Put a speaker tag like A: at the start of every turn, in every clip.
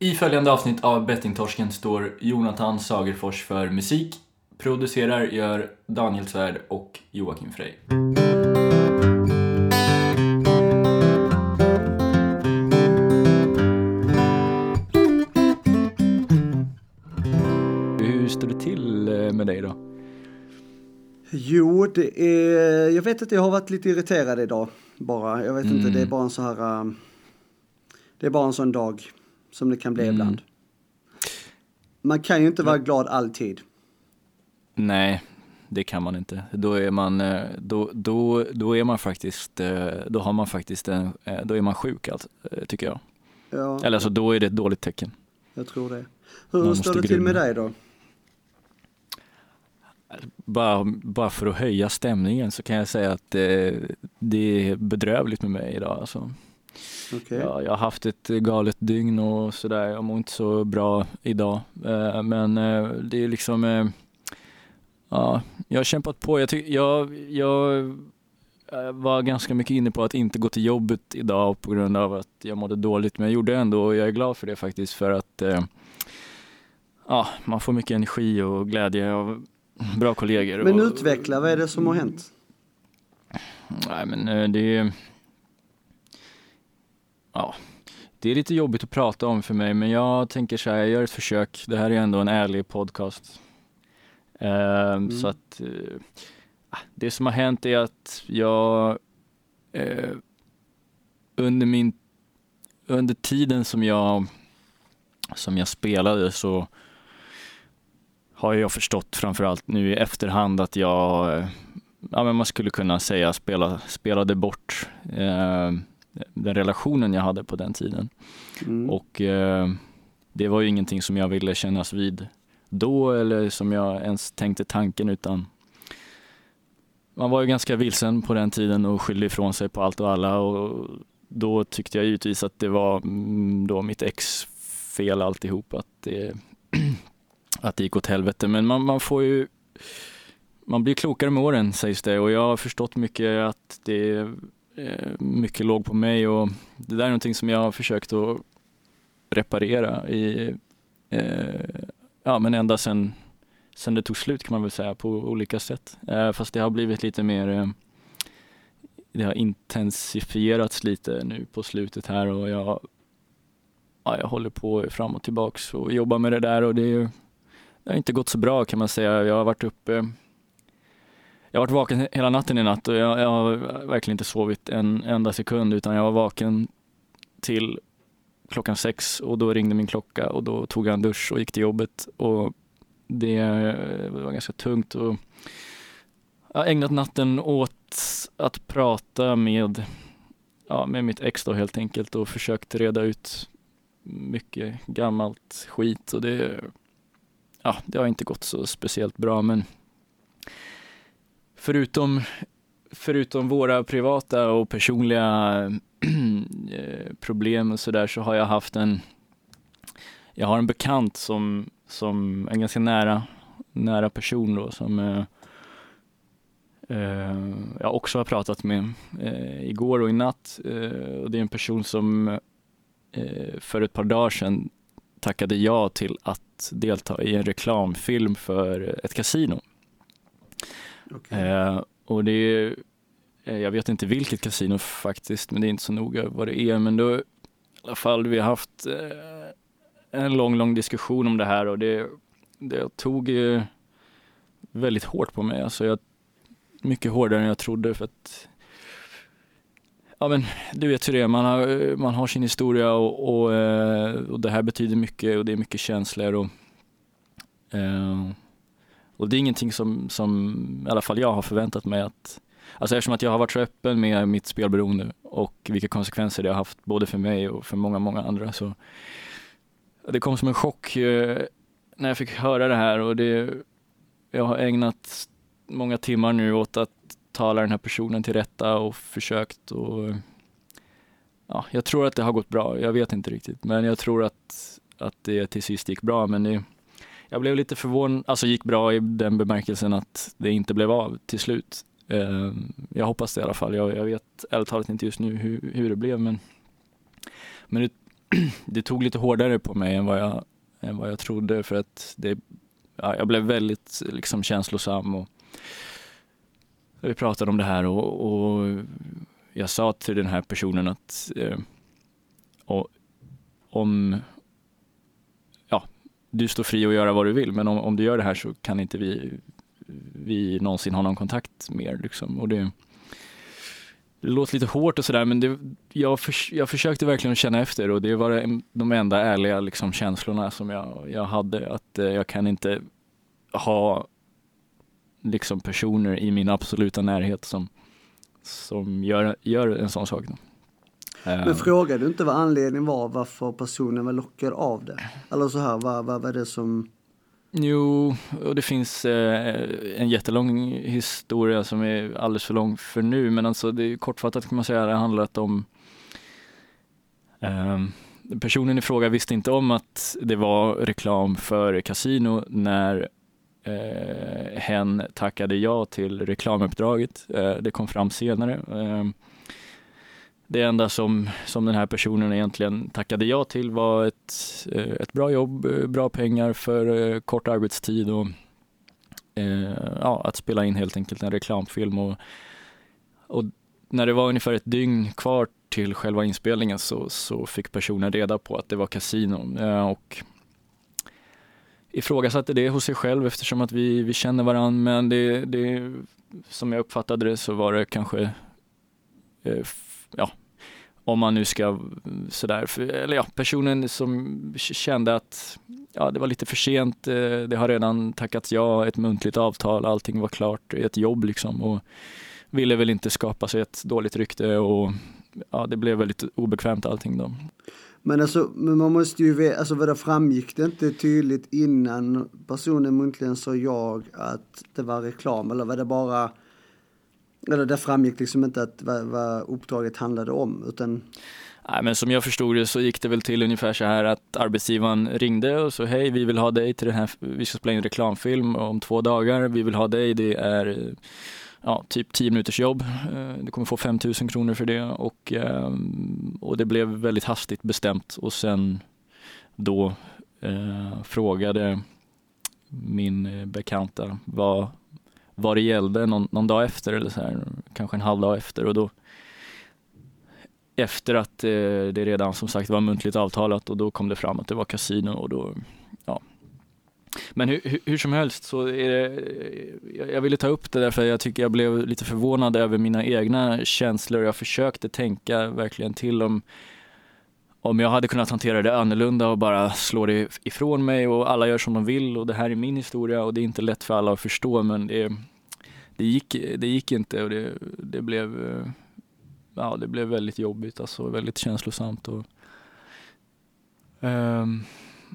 A: I följande avsnitt av Bettingtorsken står Jonathan Sagerfors för musik. Producerar gör Daniel Svärd och Joakim Frey. Hur står det till eh, med dig då?
B: Jo, det är, jag vet att jag har varit lite irriterad idag bara. Jag vet inte,
A: Mm.
B: det är bara en så här, um, det är bara en sån dag som det kan bli
A: Mm.
B: ibland. Man kan ju inte vara glad alltid.
A: Nej, det kan man inte. Då är man, eh, då, då, då är man faktiskt, eh, då har man faktiskt en, eh, då är man sjuk alltså, tycker jag.
B: Ja,
A: Eller alltså då är det ett dåligt tecken.
B: jag tror det.
A: Man
B: Hur
A: måste
B: står det till med dig då?
A: Bara, bara för att höja stämningen så kan jag säga att eh, det är bedrövligt med mig idag. Alltså.
B: Okej.
A: Ja, jag har haft ett galet dygn och sådär. Jag mår inte så bra idag. Eh, men eh, det är liksom, eh, ja, jag har kämpat på. Jag, ty- jag, jag var ganska mycket inne på att inte gå till jobbet idag på grund av att jag mådde dåligt. Men jag gjorde det ändå och jag är glad för det faktiskt för att ja, man får mycket energi och glädje av bra kollegor.
B: Men utveckla, vad är det som har hänt?
A: Nej men det är... Ja, det är lite jobbigt att prata om för mig men jag tänker så här, jag gör ett försök. Det här är ändå en ärlig podcast. Ehm, Så att ah, det som har hänt är att jag eh, under min under tiden som jag som jag spelade så har jag förstått framförallt nu i efterhand att jag eh, ja, men man skulle kunna säga spela, spelade bort eh, den relationen jag hade på den tiden.
B: Mm.
A: Och eh, det var ju ingenting som jag ville kännas vid då eller som jag ens tänkte tanken utan man var ju ganska vilsen på den tiden och skyllde ifrån sig på allt och alla och då tyckte jag givetvis att det var mm, då mitt ex fel alltihop att det, att det gick åt helvete men man, man får ju man blir klokare med åren sägs det och jag har förstått mycket att det Eh, mycket låg på mig och det där är någonting som jag har försökt att reparera i, eh, ja men ända sen, sen det tog slut kan man väl säga på olika sätt. Eh, fast det har blivit lite mer, eh, det har intensifierats lite nu på slutet här och jag, ja, jag håller på fram och tillbaks och jobbar med det där och det, är det har inte gått så bra kan man säga. Jag har varit uppe jag har varit vaken hela natten i natt och jag, jag har verkligen inte sovit en enda sekund utan jag var vaken till klockan sex och då ringde min klocka och då tog jag en dusch och gick till jobbet. Och det var ganska tungt och jag har ägnat natten åt att prata med, ja, med mitt ex då helt enkelt och försökt reda ut mycket gammalt skit. Och det, ja, det har inte gått så speciellt bra men förutom, förutom våra privata och personliga eh, problem och sådär så har jag haft en, jag har en bekant som, som en ganska nära, nära person då som eh, eh, jag också har pratat med eh, igår och i natt eh, och det är en person som eh, för ett par dagar sedan tackade ja till att delta i en reklamfilm för ett kasino.
B: Okay.
A: Eh, och det är, eh, jag vet inte vilket kasino faktiskt, men det är inte så noga vad det är. Men då, i alla fall, vi har haft eh, en lång, lång diskussion om det här och det, det tog väldigt hårt på mig. Alltså jag, mycket hårdare än jag trodde för att Ja men du vet hur det är, man har, man har sin historia och, och, eh, och det här betyder mycket och det är mycket känslor och eh, och det är ingenting som, som i alla fall jag har förväntat mig att, alltså eftersom att jag har varit så öppen med mitt spelberoende och vilka konsekvenser det har haft både för mig och för många, många andra så det kom som en chock eh, när jag fick höra det här och det, jag har ägnat många timmar nu åt att tala den här personen till rätta och försökt och ja, jag tror att det har gått bra. Jag vet inte riktigt, men jag tror att, att det till sist gick bra. Men det, jag blev lite förvånad, alltså gick bra i den bemärkelsen att det inte blev av till slut. Eh, Jag hoppas det i alla fall. Jag, jag vet ärligt talat inte just nu hur, hur det blev, men, men det, det tog lite hårdare på mig än vad jag, än vad jag trodde för att det, ja, jag blev väldigt liksom känslosam och vi pratade om det här och, och jag sa till den här personen att eh, och, om du står fri att göra vad du vill men om, om du gör det här så kan inte vi, vi någonsin ha någon kontakt mer. Liksom. Och det, det låter lite hårt och sådär men det, jag, för, jag försökte verkligen känna efter och det var de enda ärliga liksom, känslorna som jag, jag hade. Att eh, jag kan inte ha liksom, personer i min absoluta närhet som, som gör, gör en sån sak.
B: Men frågade du inte vad anledningen var varför personen var lockad av det? Eller så här, vad, vad var det som
A: Jo, och det finns eh, en jättelång historia som är alldeles för lång för nu, men alltså det är kortfattat kan man säga, det handlat om eh, Personen i fråga visste inte om att det var reklam för kasino när eh, hen tackade ja till reklamuppdraget. Eh, det kom fram senare. Det enda som, som den här personen egentligen tackade ja till var ett, eh, ett bra jobb, eh, bra pengar för eh, kort arbetstid och ja, att spela in helt enkelt en reklamfilm. Och, och när det var ungefär ett dygn kvar till själva inspelningen så, så fick personen reda på att det var kasino och ifrågasatte det hos sig själv eftersom att vi, vi känner varandra men det, det, som jag uppfattade det så var det kanske ja, om man nu ska sådär, för, eller ja, personen som kände att ja, det var lite för sent, eh, det har redan tackats ja, ett muntligt avtal, allting var klart, ett jobb liksom och ville väl inte skapa sig ett dåligt rykte och ja, det blev väldigt obekvämt allting då.
B: Men alltså, men man måste ju veta, alltså vad framgick det inte tydligt innan personen muntligen sa jag att det var reklam eller var det bara eller det framgick liksom inte att vad, vad uppdraget handlade om utan
A: Nej, men som jag förstod det så gick det väl till ungefär så här att arbetsgivaren ringde och så hej, vi vill ha dig till den här, vi ska spela in reklamfilm om två dagar, vi vill ha dig, det är ja, typ 10 minuters jobb. Eh, du kommer få 5000 kronor för det. Och, ehm, och det blev väldigt hastigt bestämt. Och sen då eh, frågade min eh, bekanta vad, vad det gällde någon, någon dag efter eller så här, kanske en halv dag efter och då efter att eh, det redan som sagt var muntligt avtalat och då kom det fram att det var kasino och då, ja. Men hur, hur, hur som helst så är det, eh, jag ville ta upp det därför jag tycker jag blev lite förvånad över mina egna känslor. Jag försökte tänka verkligen till om om jag hade kunnat hantera det annorlunda och bara slå det ifrån mig och alla gör som de vill och det här är min historia och det är inte lätt för alla att förstå men det, det, gick, det gick inte och det, det blev eh, ja, det blev väldigt jobbigt alltså, väldigt känslosamt och um,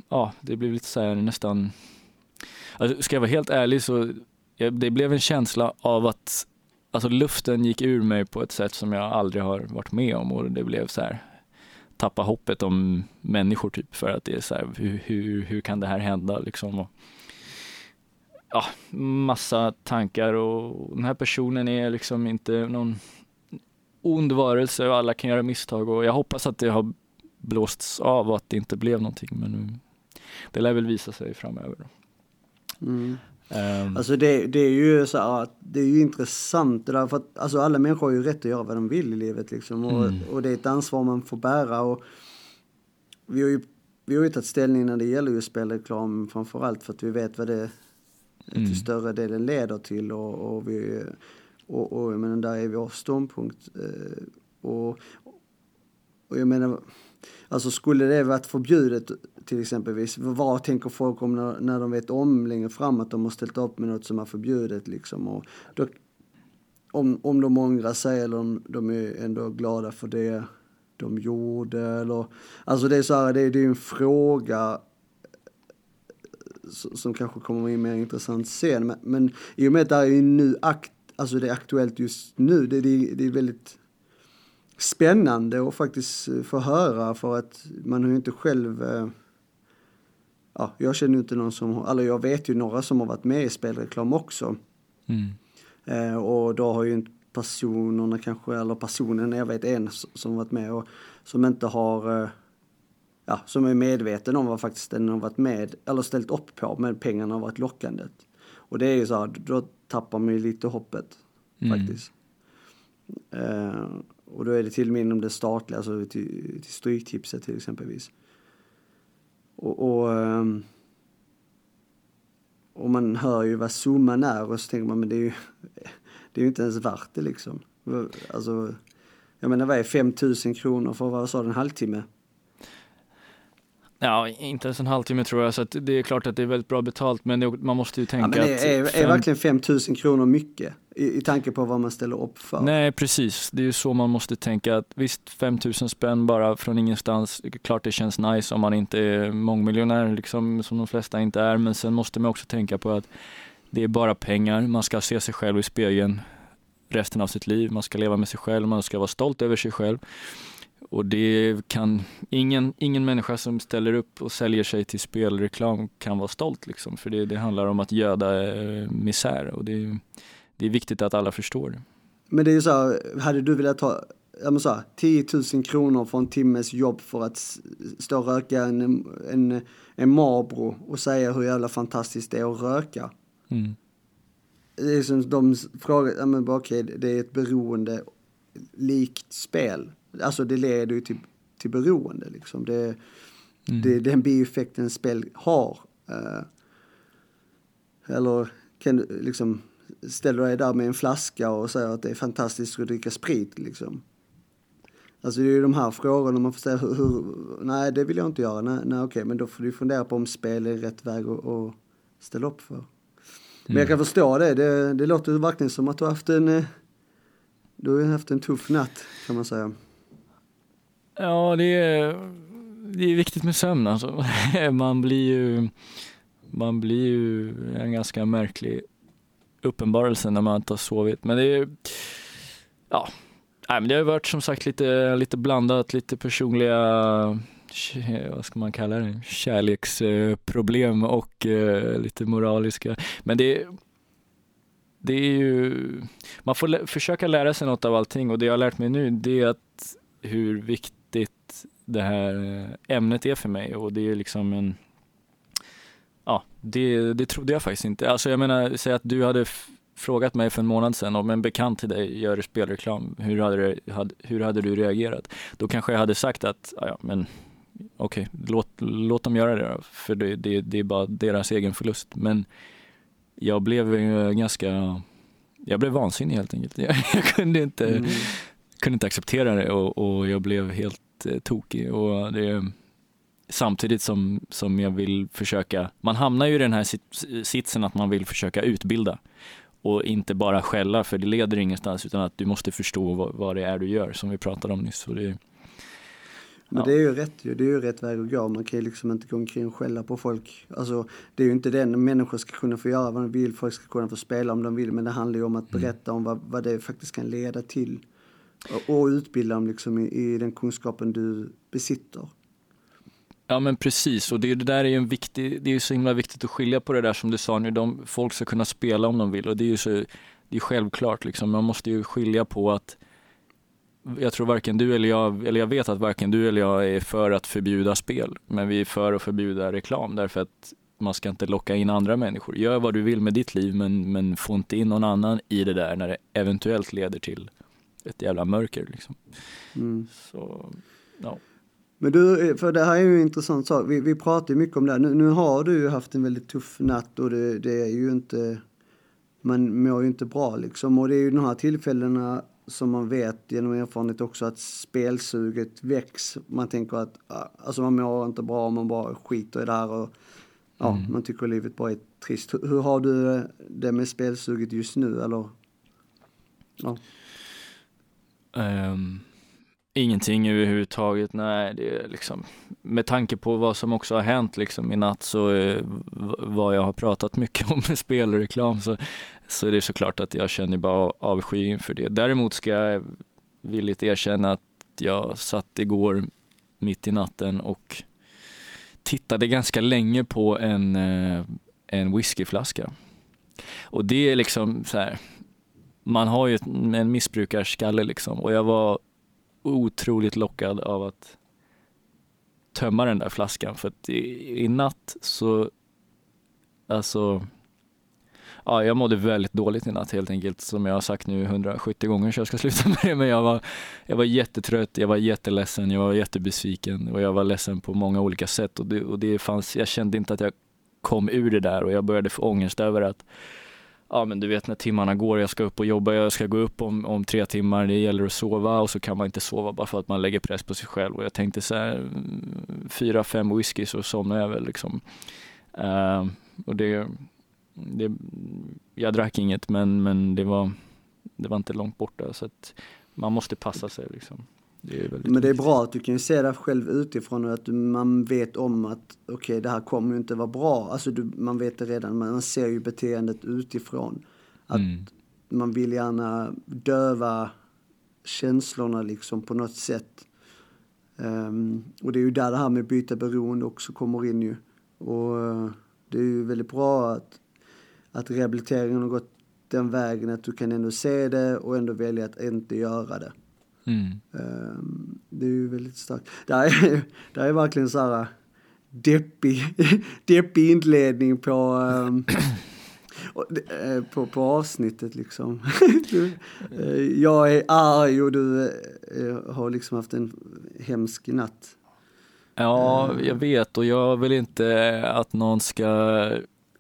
A: ja, det blev lite så här nästan, alltså, ska jag vara helt ärlig så det blev en känsla av att alltså luften gick ur mig på ett sätt som jag aldrig har varit med om och det blev så här tappa hoppet om människor typ för att det är så här, hur, hur, hur kan det här hända liksom? Och, ja, massa tankar och den här personen är liksom inte någon ond varelse och alla kan göra misstag och jag hoppas att det har blåsts av och att det inte blev någonting men det lär väl visa sig framöver.
B: Mm. Um, alltså det, det, är ju så här, det är ju intressant det där för att alltså alla människor har ju rätt att göra vad de vill i livet liksom och, mm. och det är ett ansvar man får bära och vi har ju, vi har ju tagit ställning när det gäller just spelreklam framförallt för att vi vet vad det mm. till större delen leder till och, och vi och, och jag menar där är vår ståndpunkt eh, och, och jag menar Alltså skulle det varit förbjudet till exempelvis, vad tänker folk om när, när de vet om längre fram att de har ställt upp med något som är förbjudet liksom? Och då, om, om de ångrar sig eller om de är ändå glada för det de gjorde eller alltså det är så här, det, det är en fråga eh, som kanske kommer in mer intressant sen men, men i och med att det är ju nu akt, alltså det är aktuellt just nu, det, det, det är väldigt spännande att faktiskt eh, få höra för att man har ju inte själv eh, Ja, jag känner inte någon som, eller jag vet ju några som har varit med i spelreklam också. Mm. Eh, och då har ju inte personerna kanske, eller personen, jag vet en som varit med och som inte har, eh, ja, som är medveten om vad faktiskt den har varit med, eller ställt upp på, men pengarna har varit lockandet. Och det är ju så här, då tappar man ju lite hoppet mm. faktiskt. Uh, och då är det till och med inom det statliga, alltså till, till Stryktipset till exempelvis. Och, och, ehm, och, man hör ju vad summan är och så tänker man men det är ju, det är ju inte ens värt det liksom. Alltså, jag menar vad är 5000 kronor för vad sa du, en halvtimme?
A: Ja, inte ens en halvtimme tror jag, så det är klart att det är väldigt bra betalt, men det, man måste ju tänka
B: ja, är, är, fem... är verkligen 5000 kronor mycket i, i tanke på vad man ställer upp för?
A: Nej, precis. Det är ju så man måste tänka. att Visst, 5000 spänn bara från ingenstans, klart det känns nice om man inte är mångmiljonär, liksom, som de flesta inte är, men sen måste man också tänka på att det är bara pengar, man ska se sig själv i spegeln resten av sitt liv, man ska leva med sig själv, man ska vara stolt över sig själv. Och det kan, ingen, ingen människa som ställer upp och säljer sig till spelreklam kan vara stolt liksom, för det, det handlar om att göda eh, misär och det, det är viktigt att alla förstår det.
B: Men det är ju så här, hade du velat ta jag så här, 10 000 kronor för en timmes jobb för att stå och röka en, en, en Marlboro och säga hur jävla fantastiskt det är att röka. Mm. Det är som de frågar, ja men okej, det är ett beroende likt spel. Alltså det leder ju till, till beroende liksom. Det, mm. det den bieffekten spel har. Uh, eller kan du liksom ställa dig där med en flaska och säga att det är fantastiskt att dricka sprit liksom. Alltså det är ju de här frågorna man får ställa, hur, hur, nej det vill jag inte göra, nej, nej okej, men då får du fundera på om spel är rätt väg att, att ställa upp för. Men jag kan mm. förstå det, det, det låter verkligen som att du har haft en, eh, du har haft en tuff natt kan man säga.
A: Ja, det är, det är viktigt med sömn alltså. Man blir ju, man blir ju en ganska märklig uppenbarelse när man inte har sovit. Men det är, ja, nej, men det har varit som sagt lite, lite blandat, lite personliga vad ska man kalla det, kärleksproblem och eh, lite moraliska. Men det, det är ju, man får försöka lära sig något av allting och det jag har lärt mig nu det är att hur viktigt det här eh, ämnet är för mig och det är liksom en, ja, det, det trodde jag faktiskt inte. Alltså jag menar, säg att du hade frågat mig för en månad sedan om en bekant till dig gör spelreklam, hur hade, hade, hur hade du reagerat? Då kanske jag hade sagt att, ja men okej, okay, låt, låt dem göra det då, för det, det, det är bara deras egen förlust. Men jag blev ganska, jag blev vansinnig helt enkelt. Jag, jag kunde inte, mm kunde inte acceptera det och, och jag blev helt eh, tokig. Och det, samtidigt som, som jag vill försöka, man hamnar ju i den här sitsen att man vill försöka utbilda och inte bara skälla för det leder ingenstans utan att du måste förstå vad, vad det är du gör som vi pratade om nyss. Och det,
B: men det är ju rätt det är ju rätt väg att gå. Man kan ju liksom inte gå omkring och skälla på folk. Alltså, det är ju inte den människor ska kunna få göra vad de vill, folk ska kunna få spela om de vill, men det handlar ju om att mm. berätta om vad, vad det faktiskt kan leda till. Och, utbilda dem liksom i, i den kunskapen du besitter.
A: Ja men precis, och det, det där är ju en viktig, det är ju så himla viktigt att skilja på det där som du sa nu, de, folk ska kunna spela om de vill. Och det är ju så, det är självklart liksom, man måste ju skilja på att jag tror varken du eller jag, eller jag vet att varken du eller jag är för att förbjuda spel, men vi är för att förbjuda reklam. Därför att man ska inte locka in andra människor. Gör vad du vill med ditt liv men, men få inte in någon annan i det där när det eventuellt leder till ett jävla mörker liksom. Mm. Så, ja.
B: Men du, för det här är ju en intressant sak. Vi, vi pratar ju mycket om det här. Nu, nu har du ju haft en väldigt tuff natt och det, det är ju inte, man mår ju inte bra liksom. Och det är ju de här tillfällena som man vet genom erfarenhet också att spelsuget väcks. Man tänker att alltså man mår inte bra om man bara skiter i det här och ja, mm. man tycker livet bara är trist. Hur, hur har du det med spelsuget just nu eller? Ja.
A: Um, ingenting överhuvudtaget, nej det är liksom med tanke på vad som också har hänt liksom i natt så uh, vad jag har pratat mycket om med spelreklam så så är det såklart att jag känner bara avsky inför det. Däremot ska jag villigt erkänna att jag satt igår mitt i natten och tittade ganska länge på en, eh, en whiskyflaska. Och det är liksom så här, man har ju en missbrukarskalle liksom. Och jag var otroligt lockad av att tömma den där flaskan. För att i, i natt så, alltså, ja, jag mådde väldigt dåligt i natt helt enkelt. Som jag har sagt nu 170 gånger så jag ska sluta med det. Men jag var, jag var jättetrött, jag var jätteledsen, jag var jättebesviken. Och jag var ledsen på många olika sätt. Och det, och det fanns, jag kände inte att jag kom ur det där. Och jag började få ångest över att ja men du vet när timmarna går, jag ska upp och jobba, jag ska gå upp om, om tre timmar, det gäller att sova och så kan man inte sova bara för att man lägger press på sig själv och jag tänkte så här, mm, fyra, fem whisky så somnar jag väl liksom. Uh, och det, det, jag drack inget men, men det, var, det var inte långt borta så att man måste passa sig liksom.
B: Det men det är bra att du kan se dig själv utifrån och att man vet om att okej okay, det här kommer ju inte vara bra. Alltså du, man vet det redan, man ser ju beteendet utifrån. Att mm. man vill gärna döva känslorna liksom på något sätt. Um, och det är ju där det här med byta beroende också kommer in ju. Och uh, det är ju väldigt bra att, att rehabiliteringen har gått den vägen att du kan ändå se det och ändå välja att inte göra det. Mm. Um, det är ju väldigt starkt. Det är, det är verkligen så här deppig, deppig inledning på, um, på, på avsnittet liksom. Eh, jag är arg och du eh, har liksom haft en hemsk natt.
A: Ja, jag vet och jag vill inte att någon ska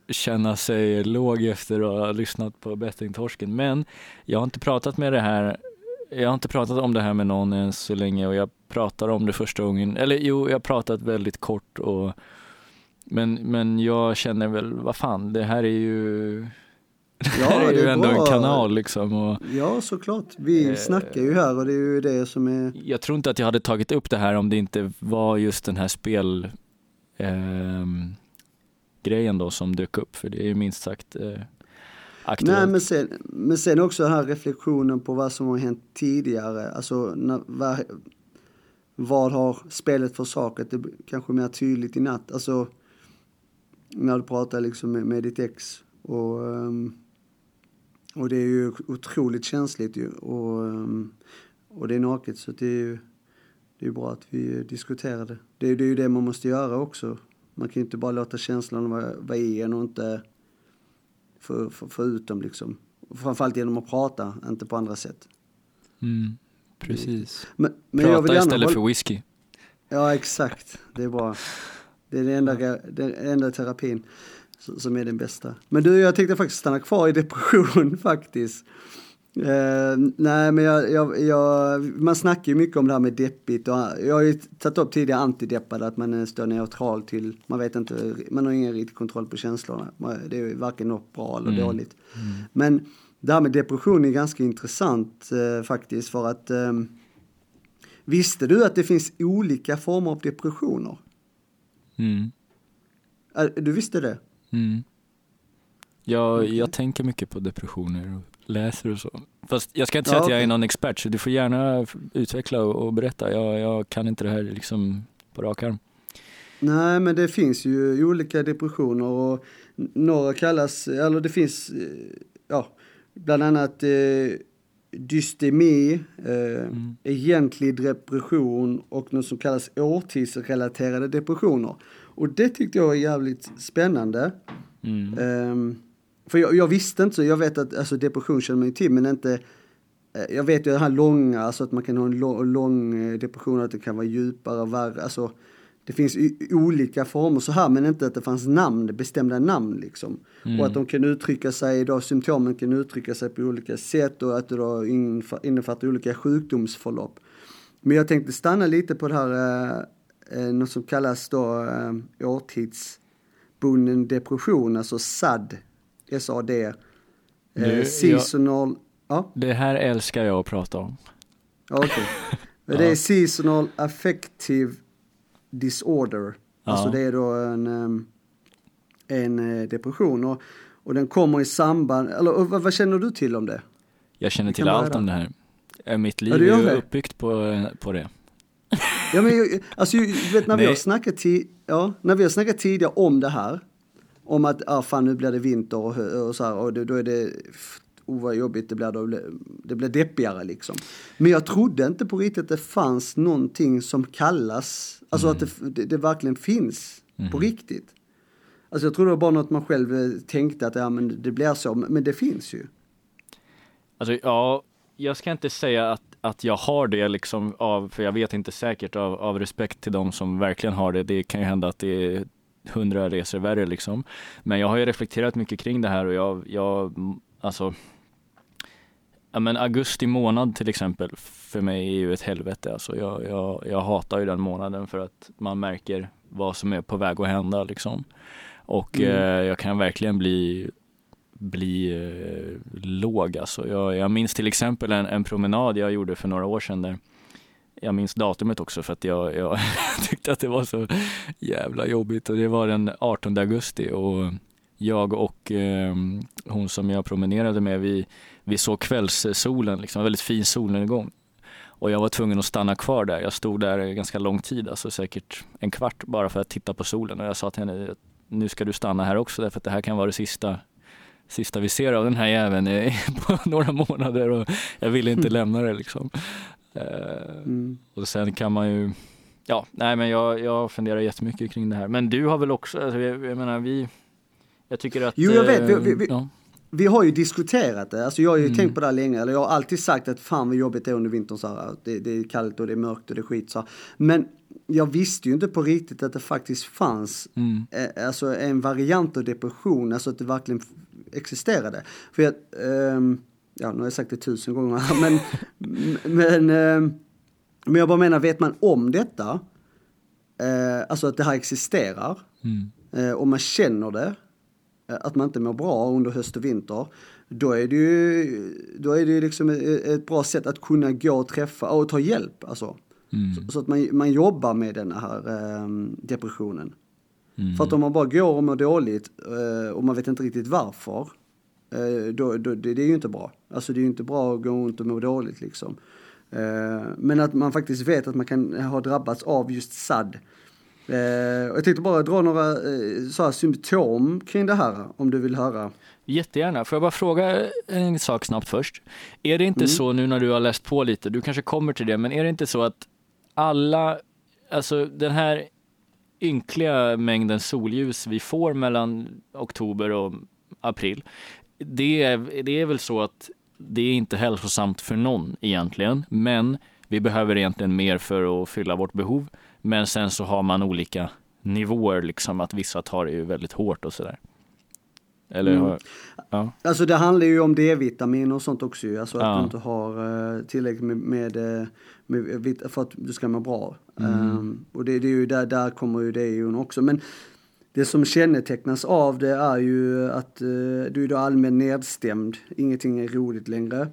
A: känna sig låg efter att ha lyssnat på bettingtorsken. Men jag har inte pratat med det här jag har inte pratat om det här med någon än så länge och jag pratar om det första gången, eller jo, jag har pratat väldigt kort och men, men jag känner väl, vad fan, det här är ju Ja, det är ju ändå bra. en kanal liksom. Och,
B: ja, såklart. Vi eh, snackar ju här och det är ju det som är...
A: Jag tror inte att jag hade tagit upp det här om det inte var just den här spel eh, grejen då som dök upp, för det är ju minst sagt eh,
B: aktuellt. Nej, men sen, men sen också den här reflektionen på vad som har hänt tidigare. Alltså, när, vad, vad har spelet försakat? Det kanske mer tydligt i natt. Alltså, när du pratar liksom med, med ditt ex. Och, um, och det är ju otroligt känsligt ju. Och, ehm, och det är naket så det är ju det är bra att vi diskuterar det. Det är, det är ju det man måste göra också. Man kan ju inte bara låta känslorna vara, vara i en och inte få, få, få ut dem liksom. Framförallt genom att prata, inte på andra sätt.
A: Mm, precis. Men, men prata istället hålla... för whisky.
B: Ja, exakt. Det är bra. Det är den enda, den enda terapin som är den bästa. Men du, jag tänkte faktiskt stanna kvar i depression faktiskt. Uh, nej, men jag, jag, jag, man snackar ju mycket om det här med deppigt och jag har ju tagit upp tidigare antideppade, att man står neutral till, man vet inte, man har ingen riktig kontroll på känslorna. Det är varken något bra eller mm. dåligt. Mm. Men det här med depression är ganska intressant uh, faktiskt för att um, visste du att det finns olika former av depressioner? Mm. Uh, du visste det? Mm.
A: Jag, okay. jag tänker mycket på depressioner läser och så. Fast jag ska inte säga ja, att jag är någon expert så du får gärna utveckla och, berätta. Jag, jag, kan inte det här liksom på rak arm.
B: Nej men det finns ju olika depressioner och några kallas, eller det finns, eh, ja, bland annat eh, dystemi, eh, mm. egentlig depression och något som kallas årtidsrelaterade depressioner. Och det tyckte jag var jävligt spännande. Mm. Um, för jag, jag, visste inte så, jag vet att alltså, depression känner man ju till men inte eh, jag vet ju det här långa, alltså att man kan ha en lång, lång eh, depression, att det kan vara djupare och värre. Alltså, det finns olika former så här, men inte att det fanns namn, bestämda namn liksom. Mm. Och att de kan uttrycka sig, då symptomen kan uttrycka sig på olika sätt och att det då innefattar olika sjukdomsförlopp. Men jag tänkte stanna lite på det här, eh, eh något som kallas då eh, årtidsbunden depression, alltså SAD SAD. Eh, seasonal... Ja.
A: Det här älskar jag att prata om.
B: Okej. Okay. Det är seasonal affective disorder. Ja. Alltså det är då en, en eh, depression. Och, och den kommer i samband, eller vad, vad känner du till om det?
A: Jag känner till allt om det här. Eh, mitt liv ja, är ju uppbyggt på, på det.
B: Ja men alltså, vet, när, vi har snackat ja, när vi har snackat tidigare om det här om att ah, fan, nu blir det vinter och, och så här, och då är det oh vad jobbigt det blir, då, det blir deppigare liksom. Men jag trodde inte på riktigt att det fanns någonting som kallas, alltså mm. att det, det, verkligen finns mm. på riktigt. Alltså jag trodde det var bara något man själv eh, tänkte att ja men det blir så, men det finns ju.
A: Alltså ja, jag ska inte säga att, att jag har det liksom av, för jag vet inte säkert, av, av respekt till de som verkligen har det. Det kan ju hända att det är hundra resor värre liksom. Men jag har ju reflekterat mycket kring det här och jag, jag alltså Ja men augusti månad till exempel för mig är ju ett helvete alltså. Jag, jag, jag hatar ju den månaden för att man märker vad som är på väg att hända liksom. Och mm. eh, jag kan verkligen bli bli eh, låg alltså. Jag, jag minns till exempel en, en, promenad jag gjorde för några år sedan där jag minns datumet också för att jag, jag tyckte att det var så jävla jobbigt och det var den 18 augusti och jag och eh, hon som jag promenerade med, vi, vi såg kvällssolen, liksom, en väldigt fin solnedgång. Och jag var tvungen att stanna kvar där. Jag stod där ganska lång tid, alltså säkert en kvart bara för att titta på solen. Och jag sa till henne, nu ska du stanna här också därför att det här kan vara det sista, sista vi ser av den här jäveln på några månader och jag vill inte mm. lämna det liksom. Eh, mm. Och sen kan man ju, ja, nej men jag, jag funderar jättemycket kring det här. Men du har väl också, alltså, jag, jag menar vi, jag tycker att...
B: Jo, jag vet. Vi, vi, vi, ja. vi har ju diskuterat det. Alltså jag har ju mm. tänkt på det här länge. Eller jag har alltid sagt att fan vad jobbigt det är under vintern. Så här. Det, det är kallt och det är mörkt och det är skit. Så här. Men jag visste ju inte på riktigt att det faktiskt fanns mm. eh, alltså en variant av depression. Alltså att det verkligen existerade. För jag, eh, ja nu har jag sagt det tusen gånger men, men, eh, men jag bara menar, vet man om detta, eh, alltså att det här existerar, mm. eh, och man känner det, att man inte mår bra under höst och vinter, då är det ju, då är det liksom ett bra sätt att kunna gå och träffa och ta hjälp. Alltså. Mm. Så, så, att man, man jobbar med den här eh, depressionen. Mm. För att om man bara går och mår dåligt eh, och man vet inte riktigt varför, då, då, det, det, är ju inte bra. Alltså det är ju inte bra att gå runt och må dåligt liksom. Eh, men att man faktiskt vet att man kan ha drabbats av just SAD. Eh, jag tänkte bara dra några eh, så här symptom kring det här, om du vill höra.
A: Jättegärna. Får jag bara fråga en sak snabbt först? Är det inte mm. så nu när du har läst på lite, du kanske kommer till det, men är det inte så att alla, alltså den här ynkliga mängden solljus vi får mellan oktober och april, det är, det är väl så att det är inte hälsosamt för någon egentligen, men vi behöver egentligen mer för att fylla vårt behov. Men sen så har man olika nivåer, liksom att vissa tar det ju väldigt hårt och sådär.
B: Eller, mm. ja. Alltså det handlar ju om D-vitamin och sånt också ju. Alltså att ja. du inte har uh, tillräckligt med, med, eh, med, för att du ska må bra. Mm. Um, och det, det, är ju där, där kommer ju det ju också. Men det som kännetecknas av det är ju att uh, du är då allmänt nedstämd. Ingenting är roligt längre.